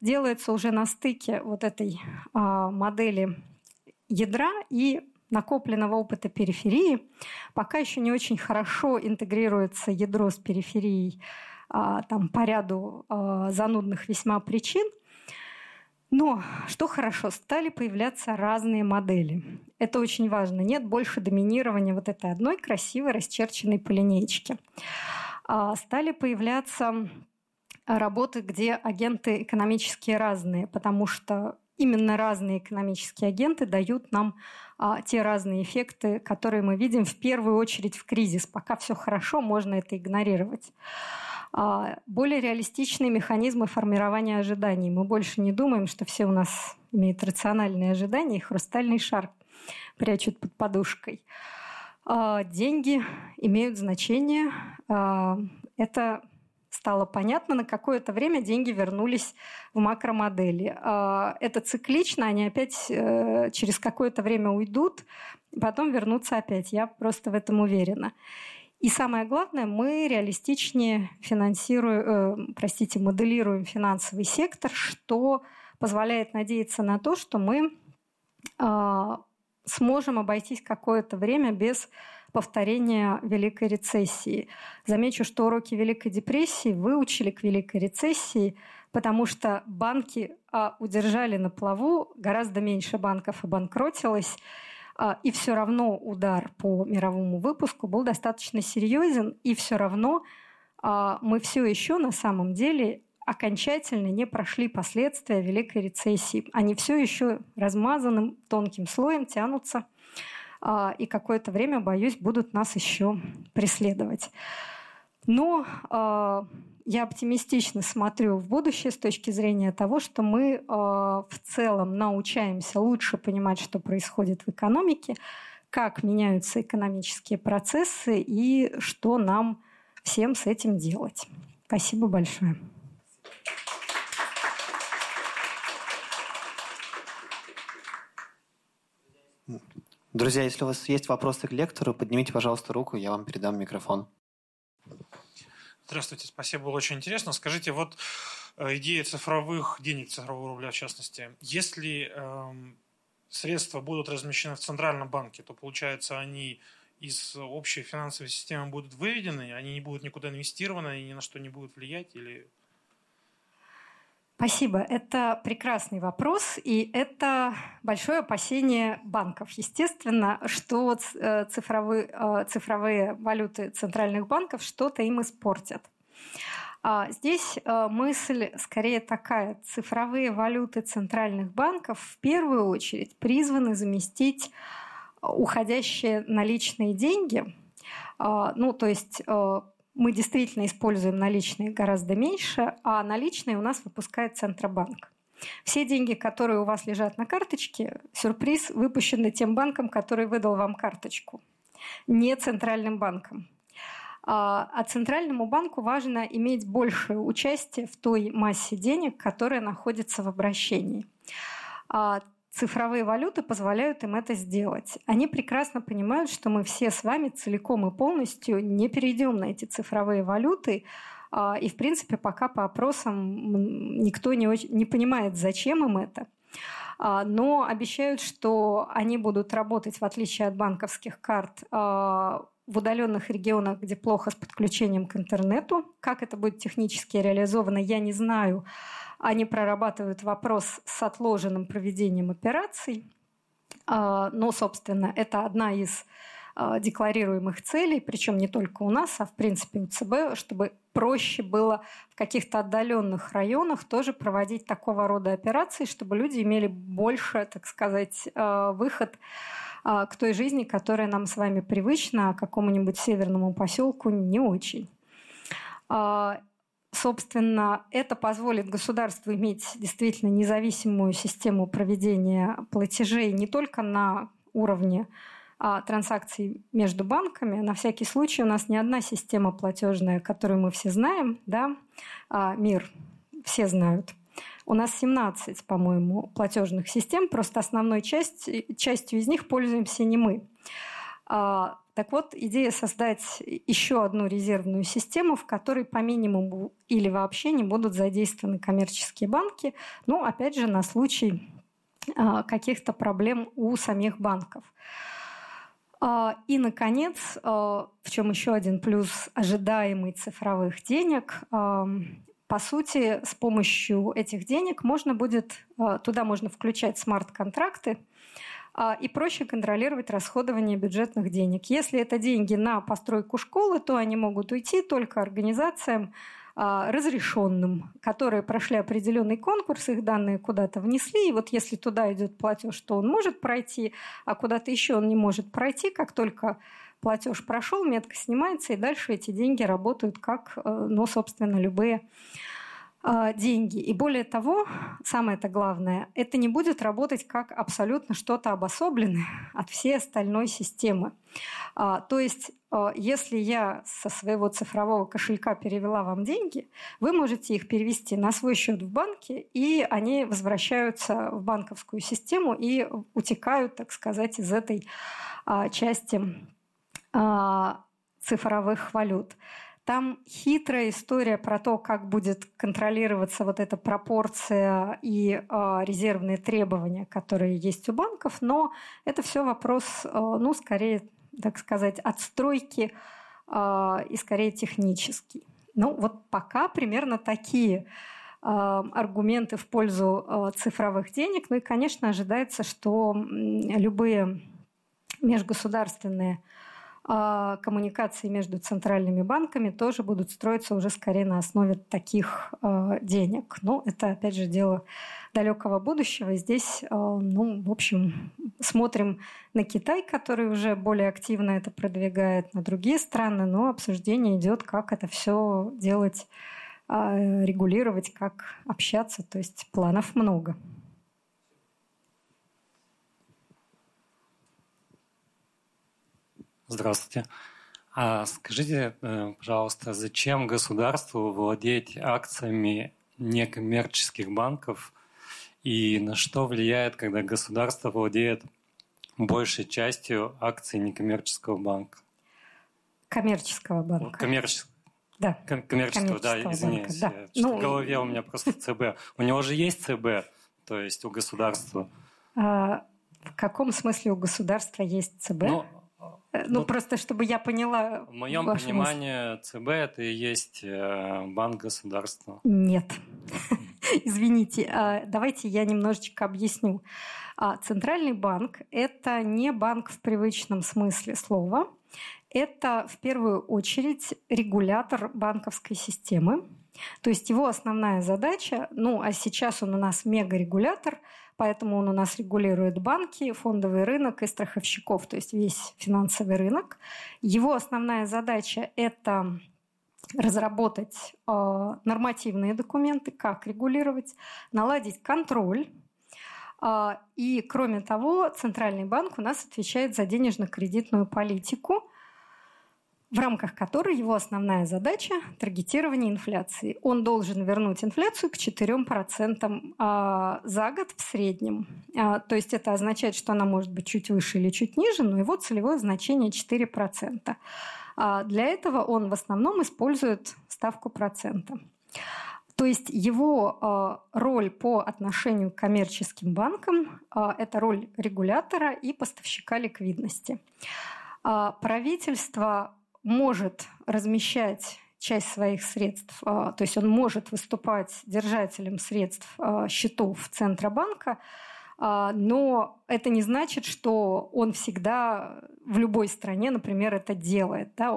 делается уже на стыке вот этой а, модели ядра и накопленного опыта периферии. Пока еще не очень хорошо интегрируется ядро с периферией а, там, по ряду а, занудных весьма причин. Но что хорошо, стали появляться разные модели. Это очень важно. Нет больше доминирования вот этой одной красивой расчерченной по линейке. А, стали появляться работы, где агенты экономические разные, потому что именно разные экономические агенты дают нам а, те разные эффекты, которые мы видим в первую очередь в кризис. Пока все хорошо, можно это игнорировать. А, более реалистичные механизмы формирования ожиданий. Мы больше не думаем, что все у нас имеют рациональные ожидания, и хрустальный шар прячут под подушкой. А, деньги имеют значение. А, это стало понятно, на какое-то время деньги вернулись в макромодели. А, это циклично, они опять э, через какое-то время уйдут, потом вернутся опять. Я просто в этом уверена. И самое главное, мы реалистичнее финансируем, э, простите, моделируем финансовый сектор, что позволяет надеяться на то, что мы сможем обойтись какое-то время без повторения Великой рецессии. Замечу, что уроки Великой депрессии выучили к Великой рецессии, потому что банки а, удержали на плаву, гораздо меньше банков обанкротилось, а, и все равно удар по мировому выпуску был достаточно серьезен, и все равно а, мы все еще на самом деле окончательно не прошли последствия Великой рецессии. Они все еще размазанным тонким слоем тянутся и какое-то время, боюсь, будут нас еще преследовать. Но а, я оптимистично смотрю в будущее с точки зрения того, что мы а, в целом научаемся лучше понимать, что происходит в экономике, как меняются экономические процессы и что нам всем с этим делать. Спасибо большое. Друзья, если у вас есть вопросы к лектору, поднимите, пожалуйста, руку, я вам передам микрофон. Здравствуйте, спасибо, было очень интересно. Скажите, вот э, идея цифровых денег, цифрового рубля в частности, если э, средства будут размещены в Центральном банке, то, получается, они из общей финансовой системы будут выведены, они не будут никуда инвестированы, они ни на что не будут влиять или Спасибо. Это прекрасный вопрос, и это большое опасение банков. Естественно, что э, цифровые, э, цифровые валюты центральных банков что-то им испортят. А здесь э, мысль скорее такая. Цифровые валюты центральных банков в первую очередь призваны заместить уходящие наличные деньги. А, ну, то есть мы действительно используем наличные гораздо меньше, а наличные у нас выпускает Центробанк. Все деньги, которые у вас лежат на карточке, сюрприз, выпущены тем банком, который выдал вам карточку, не центральным банком. А, а центральному банку важно иметь большее участие в той массе денег, которая находится в обращении. Цифровые валюты позволяют им это сделать. Они прекрасно понимают, что мы все с вами целиком и полностью не перейдем на эти цифровые валюты, а, и, в принципе, пока по опросам никто не, очень, не понимает, зачем им это. А, но обещают, что они будут работать, в отличие от банковских карт, а, в удаленных регионах, где плохо с подключением к интернету. Как это будет технически реализовано, я не знаю. Они прорабатывают вопрос с отложенным проведением операций. А, но, собственно, это одна из а, декларируемых целей, причем не только у нас, а в принципе у ЦБ, чтобы проще было в каких-то отдаленных районах тоже проводить такого рода операции, чтобы люди имели больше, так сказать, а, выход к той жизни, которая нам с вами привычна, а какому-нибудь северному поселку не очень. Собственно, это позволит государству иметь действительно независимую систему проведения платежей не только на уровне а, транзакций между банками. На всякий случай у нас не одна система платежная, которую мы все знаем, да, а, мир все знают. У нас 17, по-моему, платежных систем, просто основной часть, частью из них пользуемся не мы. А, так вот, идея создать еще одну резервную систему, в которой по минимуму или вообще не будут задействованы коммерческие банки, ну, опять же, на случай а, каких-то проблем у самих банков. А, и, наконец, в чем еще один плюс ожидаемый цифровых денег, по сути, с помощью этих денег можно будет, туда можно включать смарт-контракты, а, и проще контролировать расходование бюджетных денег. Если это деньги на постройку школы, то они могут уйти только организациям, а, разрешенным, которые прошли определенный конкурс, их данные куда-то внесли, и вот если туда идет платеж, то он может пройти, а куда-то еще он не может пройти, как только платеж прошел, метка снимается, и дальше эти деньги работают как, э, ну, собственно, любые а, деньги. И более того, самое это главное, это не будет работать как абсолютно что-то обособленное от всей остальной системы. А, то есть, а, если я со своего цифрового кошелька перевела вам деньги, вы можете их перевести на свой счет в банке, и они возвращаются в банковскую систему и утекают, так сказать, из этой части цифровых валют. Там хитрая история про то, как будет контролироваться вот эта пропорция и э, резервные требования, которые есть у банков, но это все вопрос, э, ну, скорее, так сказать, отстройки э, и скорее технический. Ну, вот пока примерно такие аргументы в пользу цифровых денег. Ну и, конечно, ожидается, что любые межгосударственные а коммуникации между центральными банками тоже будут строиться уже скорее на основе таких а, денег. Но это, опять же, дело далекого будущего. И здесь, а, ну, в общем, смотрим на Китай, который уже более активно это продвигает, на другие страны, но обсуждение идет, как это все делать, регулировать, как общаться. То есть планов много. Здравствуйте. А скажите, э, пожалуйста, зачем государству владеть акциями некоммерческих банков и на что влияет, когда государство владеет большей частью акций некоммерческого банка? Коммерческого банка. Коммерческого. Да. Ком- коммерческого, да, извините. Да. Ну, в голове у меня просто ЦБ. У него же есть ЦБ, то есть у государства. А, в каком смысле у государства есть ЦБ? Ну, ну, вот просто чтобы я поняла. В моем понимании мысль. ЦБ это и есть э, банк государства. Нет. *laughs* Извините, а, давайте я немножечко объясню. А, Центральный банк – это не банк в привычном смысле слова. Это в первую очередь регулятор банковской системы. То есть его основная задача, ну а сейчас он у нас мегарегулятор – Поэтому он у нас регулирует банки, фондовый рынок и страховщиков, то есть весь финансовый рынок. Его основная задача – это разработать э, нормативные документы, как регулировать, наладить контроль. Э, и, кроме того, Центральный банк у нас отвечает за денежно-кредитную политику – в рамках которой его основная задача – таргетирование инфляции. Он должен вернуть инфляцию к 4% а, за год в среднем. А, то есть это означает, что она может быть чуть выше или чуть ниже, но его целевое значение 4%. А, для этого он в основном использует ставку процента. То есть его роль по отношению к коммерческим банкам – это роль регулятора и поставщика ликвидности. Правительство может размещать часть своих средств, а, то есть он может выступать держателем средств а, счетов Центробанка, а, но это не значит, что он всегда в любой стране, например, это делает. Да?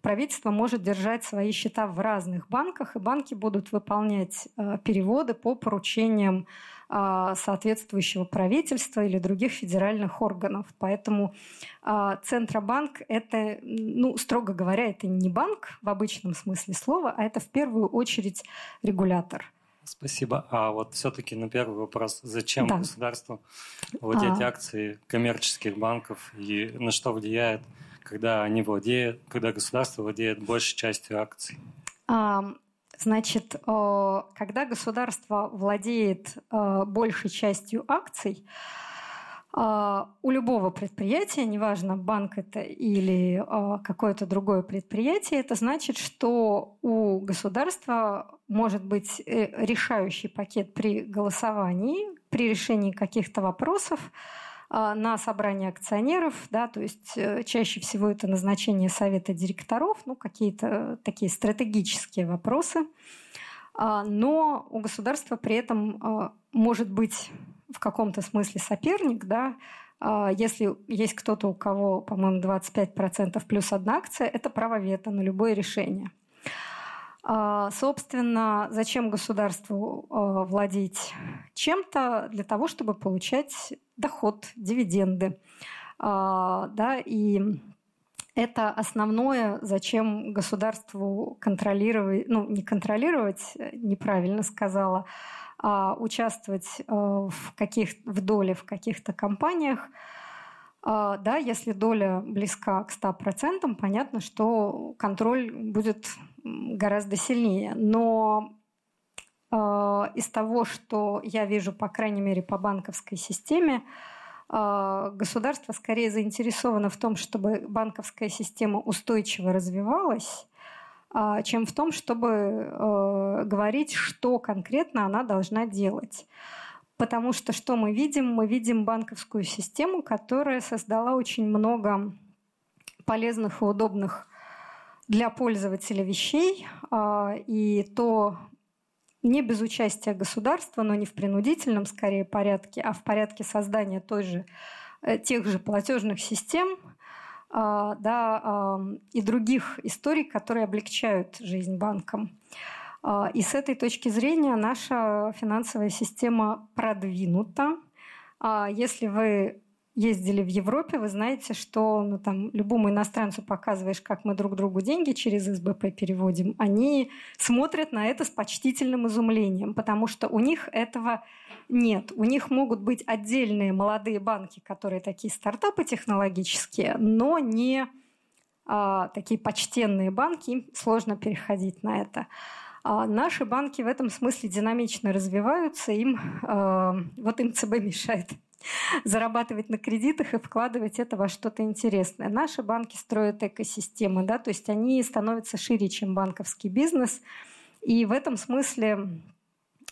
Правительство может держать свои счета в разных банках, и банки будут выполнять переводы по поручениям соответствующего правительства или других федеральных органов. Поэтому а, Центробанк – это, ну, строго говоря, это не банк в обычном смысле слова, а это в первую очередь регулятор. Спасибо. А вот все-таки на первый вопрос, зачем да. государству владеть а... акцией коммерческих банков и на что влияет, когда они владеют, когда государство владеет большей частью акций? Значит, э, когда государство владеет э, большей частью акций, а, у любого предприятия, неважно, банк это или какое-то другое предприятие, это значит, что у государства может быть э, решающий пакет при голосовании, при решении каких-то вопросов на собрании акционеров, да, то есть э, чаще всего это назначение совета директоров, ну, какие-то такие стратегические вопросы. Но у государства при этом может быть в каком-то смысле соперник, да, а, если есть кто-то, у кого, по-моему, 25% плюс одна акция, это право вето на любое решение. А, собственно, зачем государству а, владеть чем-то? Для того, чтобы получать доход, дивиденды. Да, и это основное, зачем государству контролировать, ну, не контролировать, неправильно сказала, а, участвовать э, в, каких, в доле в каких-то компаниях, а, да, если доля близка к 100%, понятно, что контроль будет гораздо сильнее. Но э, из того, что я вижу, по крайней мере, по банковской системе, э, государство скорее заинтересовано в том, чтобы банковская система устойчиво развивалась, а, чем в том, чтобы говорить, что конкретно она должна делать. Потому что что мы видим? Мы видим банковскую систему, которая создала очень много полезных и удобных для пользователя вещей. А, и то не без участия государства, но не в принудительном скорее порядке, а в порядке создания той же, э, тех же платежных систем – а, да, и других историй, которые облегчают жизнь банкам. А, и с этой точки зрения наша финансовая система продвинута. А, если вы ездили в Европе, вы знаете, что ну, там, любому иностранцу показываешь, как мы друг другу деньги через СБП переводим, они смотрят на это с почтительным изумлением, потому что у них этого нет. У них могут быть отдельные молодые банки, которые такие стартапы технологические, но не а, такие почтенные банки, им сложно переходить на это. А наши банки в этом смысле динамично развиваются, им, а, вот им ЦБ мешает *laughs* зарабатывать на кредитах и вкладывать это во что-то интересное. Наши банки строят экосистемы, да, то есть они становятся шире, чем банковский бизнес. И в этом смысле,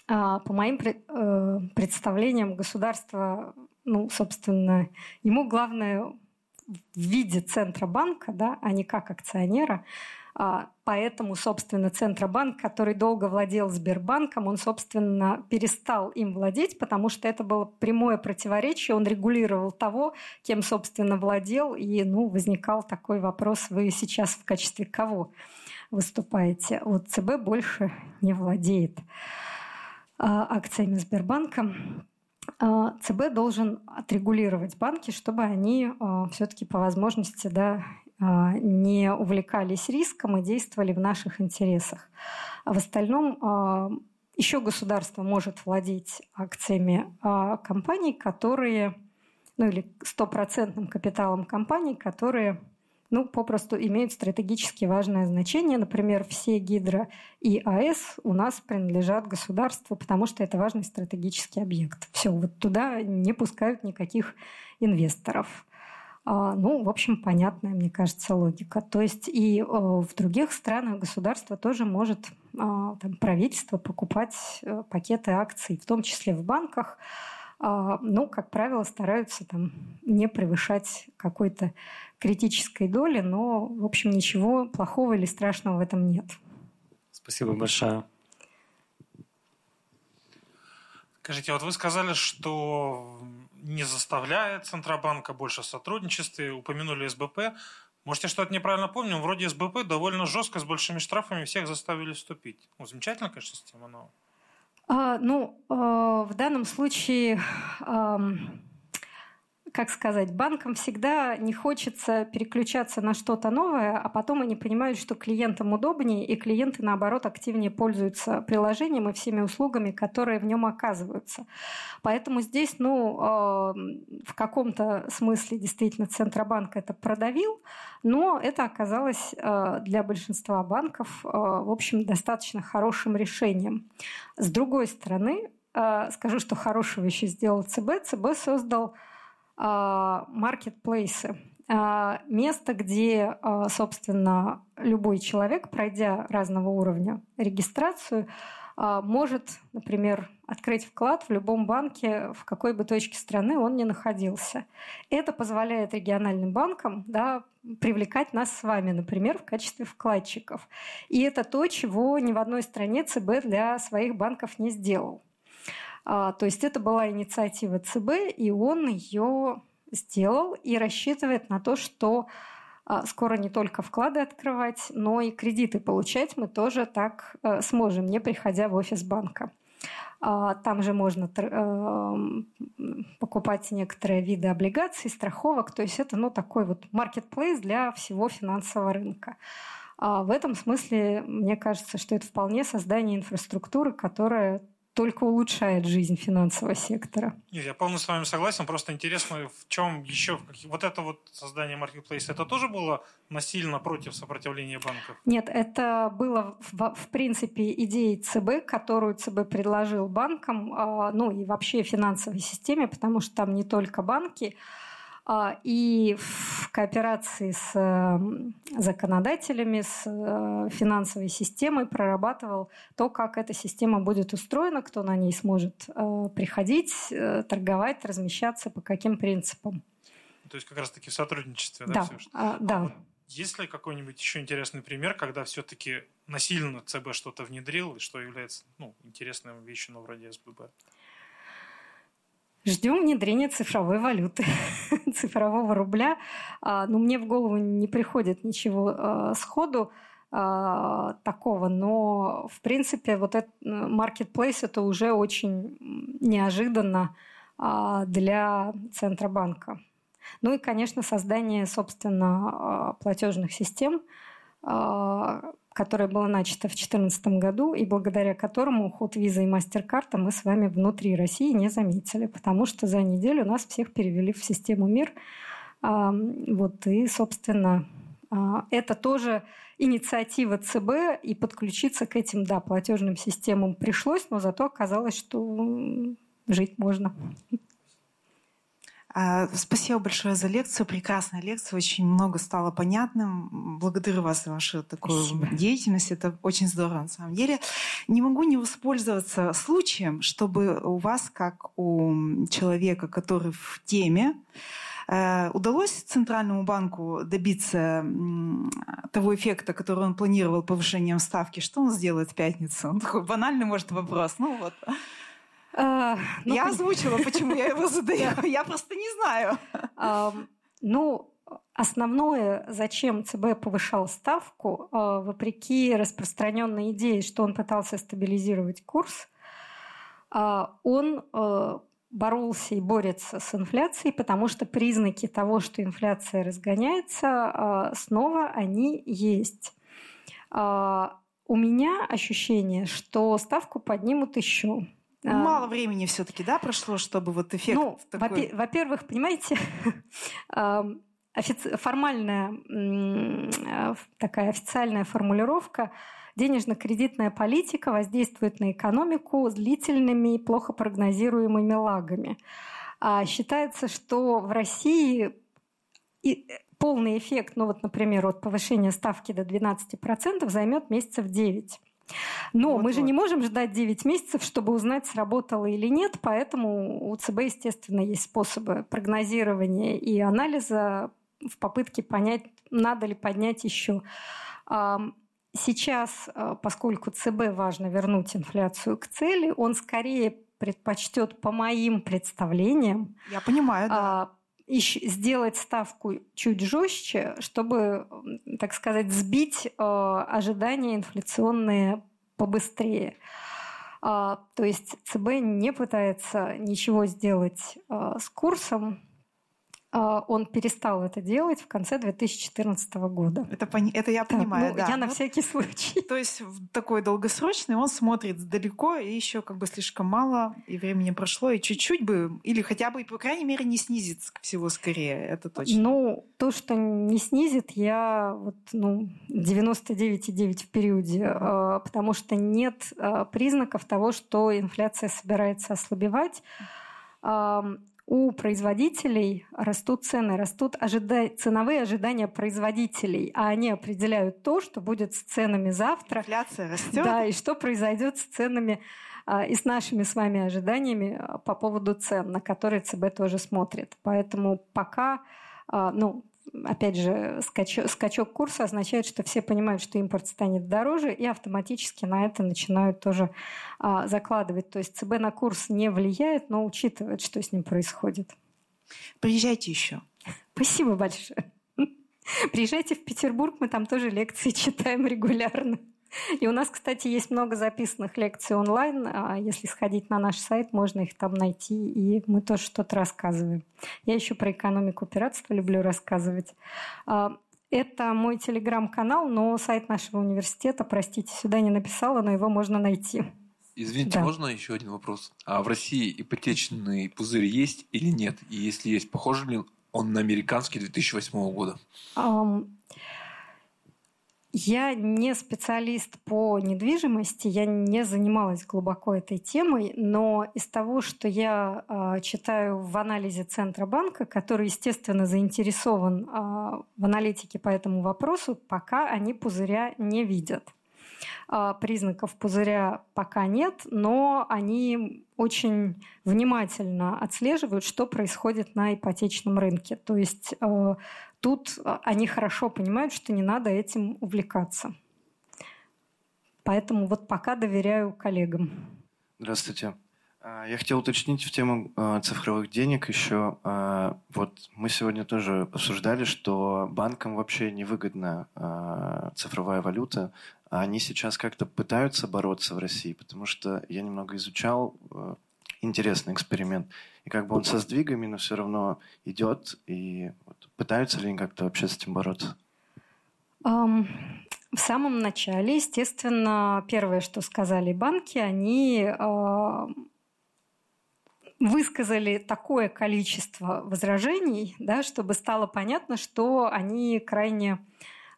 а, по моим э, представлениям, государство, ну, собственно, ему главное в виде Центробанка, да, а не как акционера, поэтому, собственно, Центробанк, который долго владел Сбербанком, он, собственно, перестал им владеть, потому что это было прямое противоречие. Он регулировал того, кем, собственно, владел. И ну, возникал такой вопрос, вы сейчас в качестве кого выступаете? Вот ЦБ больше не владеет а, акциями Сбербанка. А, ЦБ должен отрегулировать банки, чтобы они все-таки по возможности да, а, не увлекались риском и действовали в наших интересах. А в остальном а, еще государство может владеть акциями а, компаний, которые, ну или стопроцентным капиталом компаний, которые ну, попросту имеют стратегически важное значение. Например, все гидро и АЭС у нас принадлежат государству, потому что это важный стратегический объект. Все, вот туда не пускают никаких инвесторов. А, ну, в общем, понятная, мне кажется, логика. То есть и э, в других странах государство тоже может, а, там, правительство покупать э, пакеты акций, в том числе в банках. Ну, как правило, стараются там не превышать какой-то критической доли, но, в общем, ничего плохого или страшного в этом нет. Спасибо большое. Скажите, вот вы сказали, что не заставляет Центробанка больше сотрудничестве, упомянули СБП. Можете что-то неправильно помню, вроде СБП довольно жестко с большими штрафами всех заставили вступить. Ну, замечательная, конечно, система, но... А, ну, э, в данном случае э, как сказать, банкам всегда не хочется переключаться на что-то новое, а потом они понимают, что клиентам удобнее, и клиенты, наоборот, активнее пользуются приложением и всеми услугами, которые в нем оказываются. Поэтому здесь, ну, э, в каком-то смысле действительно Центробанк это продавил, но это оказалось э, для большинства банков, э, в общем, достаточно хорошим решением. С другой стороны, скажу, что хорошего еще сделал ЦБ. ЦБ создал маркетплейсы. Место, где, собственно, любой человек, пройдя разного уровня регистрацию, может, например, открыть вклад в любом банке, в какой бы точке страны он ни находился. Это позволяет региональным банкам да, привлекать нас с вами, например, в качестве вкладчиков. И это то, чего ни в одной стране ЦБ для своих банков не сделал. А, то есть это была инициатива ЦБ, и он ее сделал и рассчитывает на то, что а, скоро не только вклады открывать, но и кредиты получать мы тоже так э, сможем, не приходя в офис банка. А, там же можно э, покупать некоторые виды облигаций, страховок. То есть это ну, такой вот маркетплейс для всего финансового рынка. В этом смысле, мне кажется, что это вполне создание инфраструктуры, которая только улучшает жизнь финансового сектора. Нет, я полностью с вами согласен. Просто интересно, в чем еще... Вот это вот создание маркетплейса, это тоже было насильно против сопротивления банков? Нет, это было в, в принципе идеей ЦБ, которую ЦБ предложил банкам, а, ну и вообще финансовой системе, потому что там не только банки, и в кооперации с законодателями, с э, финансовой системой прорабатывал то, как эта система будет устроена, кто на ней сможет э, приходить, э, торговать, размещаться, по каким принципам. То есть как раз-таки в сотрудничестве, да? Да, все, что... а, да. А есть ли какой-нибудь еще интересный пример, когда все-таки насильно ЦБ что-то внедрил, и что является ну, интересной вещью на вроде СББ? Ждем внедрения цифровой валюты, *laughs* цифрового рубля. А, ну, мне в голову не приходит ничего а, сходу а, такого, но в принципе вот этот marketplace это уже очень неожиданно для Центробанка. Ну и, конечно, создание, собственно, платежных систем, которое было начато в 2014 году и благодаря которому уход виза и мастер-карта мы с вами внутри России не заметили, потому что за неделю нас всех перевели в систему МИР. Вот, и, собственно, а, это тоже инициатива ЦБ, и подключиться к этим, да, платежным системам пришлось, но зато оказалось, что жить можно. А, спасибо большое за лекцию. Прекрасная лекция. Очень много стало понятным. Благодарю вас за вашу такую Спасибо. деятельность. Это очень здорово на самом деле. Не могу не воспользоваться случаем, чтобы у вас, как у человека, который в теме, э, удалось Центральному банку добиться того эффекта, который он планировал повышением ставки? Что он сделает в пятницу? Он такой банальный, может, вопрос. Ну вот. А, ну, я озвучила, почему я его задаю. *laughs* Я просто не знаю. Ну, Основное, зачем ЦБ повышал ставку, а, вопреки распространенной идее, что он пытался стабилизировать курс, а, он боролся и борется с инфляцией, потому что признаки того, что инфляция разгоняется, снова они есть. У меня ощущение, что ставку поднимут еще. Мало времени все-таки, да, прошло, чтобы вот эффект ну, такой... Во-первых, понимаете, *laughs* формальная такая официальная формулировка денежно-кредитная политика воздействует на экономику длительными и плохо прогнозируемыми лагами. А считается, что в России полный эффект, ну вот, например, от повышения ставки до 12% займет месяцев 9. Но вот, мы же не можем ждать 9 месяцев, чтобы узнать, сработало или нет, поэтому у ЦБ, естественно, есть способы прогнозирования и анализа в попытке понять, надо ли поднять еще. Сейчас, а, поскольку ЦБ важно вернуть инфляцию к цели, он скорее предпочтет, по моим представлениям, я понимаю, да а, сделать ставку чуть жестче, чтобы, так сказать, сбить э, ожидания инфляционные побыстрее. А, то есть ЦБ не пытается ничего сделать э, с курсом, он перестал это делать в конце 2014 года. Это, это я понимаю, ну, да. Я на всякий случай. То есть такой долгосрочный, он смотрит далеко, и еще как бы слишком мало, и времени прошло, и чуть-чуть бы, или хотя бы, по крайней мере, не снизит всего скорее, это точно. Ну, то, что не снизит, я вот, ну, 99,9 в периоде, mm потому что нет а, признаков того, что инфляция собирается ослабевать у производителей растут цены, растут ожида... ценовые ожидания производителей, а они определяют то, что будет с ценами завтра. Инфляция растет. Да, и что произойдет с ценами а, и с нашими с вами ожиданиями а, по поводу цен, на которые ЦБ тоже смотрит. Поэтому пока, а, ну, опять же, скачок, скачок курса означает, что все понимают, что импорт станет дороже, и автоматически на это начинают тоже а, закладывать. То есть ЦБ на курс не влияет, но учитывает, что с ним происходит. Приезжайте еще. Спасибо большое. Приезжайте в Петербург, мы там тоже лекции читаем регулярно. И у нас, кстати, есть много записанных лекций онлайн. А если сходить на наш сайт, можно их там найти, и мы тоже что-то рассказываем. Я еще про экономику пиратства люблю рассказывать. А, это мой телеграм-канал, но сайт нашего университета, простите, сюда не написала, но его можно найти. Извините, да. можно еще один вопрос? А в России ипотечный пузырь есть или нет? И если есть, похож ли он на американский 2008 года? Um, я не специалист по недвижимости, я не занималась глубоко этой темой, но из того, что я э, читаю в анализе Центробанка, который, естественно, заинтересован э, в аналитике по этому вопросу, пока они пузыря не видят. Э, признаков пузыря пока нет, но они очень внимательно отслеживают, что происходит на ипотечном рынке. То есть тут а, они хорошо понимают, что не надо этим увлекаться. Поэтому вот пока доверяю коллегам. Здравствуйте. А, я хотел уточнить в тему а, цифровых денег еще. Вот мы сегодня тоже обсуждали, что банкам вообще невыгодна цифровая валюта. Они сейчас как-то пытаются бороться в России, потому что я немного изучал интересный эксперимент. И как бы он со сдвигами, но все равно идет. И вот, пытаются ли они как-то вообще с этим бороться? Um, в самом начале, естественно, первое, что сказали банки, они uh, высказали такое количество возражений, да, чтобы стало понятно, что они крайне,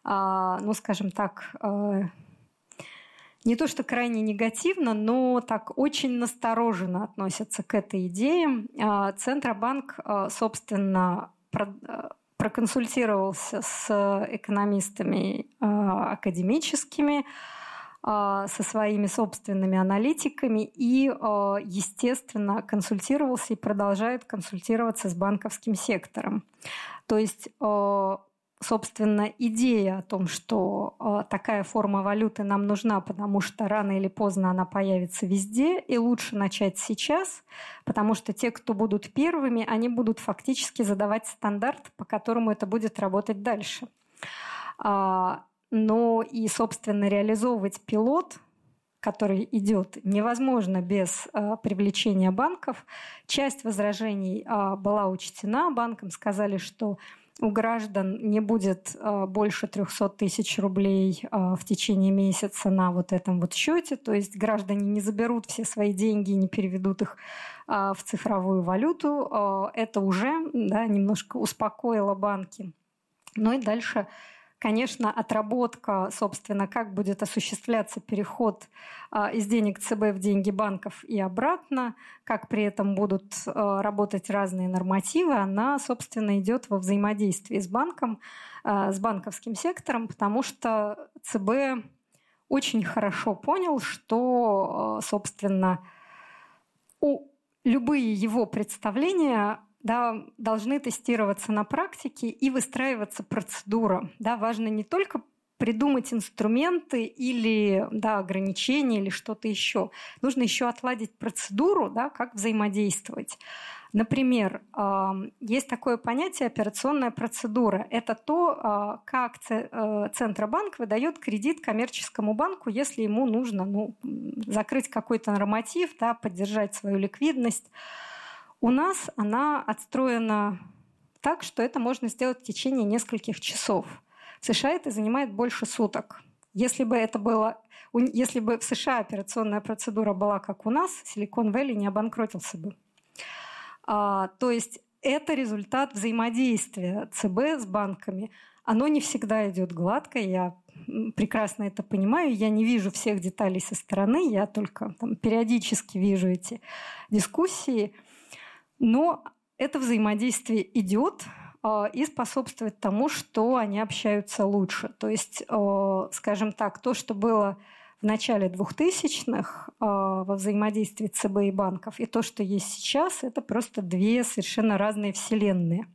uh, ну, скажем так, uh, не то что крайне негативно, но так очень настороженно относятся к этой идее. А, Центробанк, собственно, проконсультировался с экономистами академическими, со своими собственными аналитиками и, естественно, консультировался и продолжает консультироваться с банковским сектором. То есть собственно, идея о том, что э, такая форма валюты нам нужна, потому что рано или поздно она появится везде, и лучше начать сейчас, потому что те, кто будут первыми, они будут фактически задавать стандарт, по которому это будет работать дальше. А, но и, собственно, реализовывать пилот который идет, невозможно без э, привлечения банков. Часть возражений э, была учтена банком, сказали, что у граждан не будет э, больше 300 тысяч рублей э, в течение месяца на вот этом вот счете. То есть граждане не заберут все свои деньги и не переведут их э, в цифровую валюту. Это уже да, немножко успокоило банки. Ну и дальше Конечно, отработка, собственно, как будет осуществляться переход а, из денег ЦБ в деньги банков и обратно, как при этом будут а, работать разные нормативы, она, собственно, идет во взаимодействии с банком, а, с банковским сектором, потому что ЦБ очень хорошо понял, что, собственно, у любые его представления да, должны тестироваться на практике и выстраиваться процедура. Да, важно не только придумать инструменты или да, ограничения или что-то еще. Нужно еще отладить процедуру, да, как взаимодействовать. Например, есть такое понятие операционная процедура. Это то, а, как э, Центробанк выдает кредит коммерческому банку, если ему нужно ну, закрыть какой-то норматив, да, поддержать свою ликвидность. У нас она отстроена так, что это можно сделать в течение нескольких часов. В США это занимает больше суток. Если бы это было, если бы в США операционная процедура была как у нас, Silicon Valley не обанкротился бы. А, то есть это результат взаимодействия ЦБ с банками. Оно не всегда идет гладко, я прекрасно это понимаю. Я не вижу всех деталей со стороны, я только там, периодически вижу эти дискуссии. Но это взаимодействие идет и способствует тому, что они общаются лучше. То есть, скажем так, то, что было в начале 2000-х во взаимодействии ЦБ и банков, и то, что есть сейчас, это просто две совершенно разные вселенные.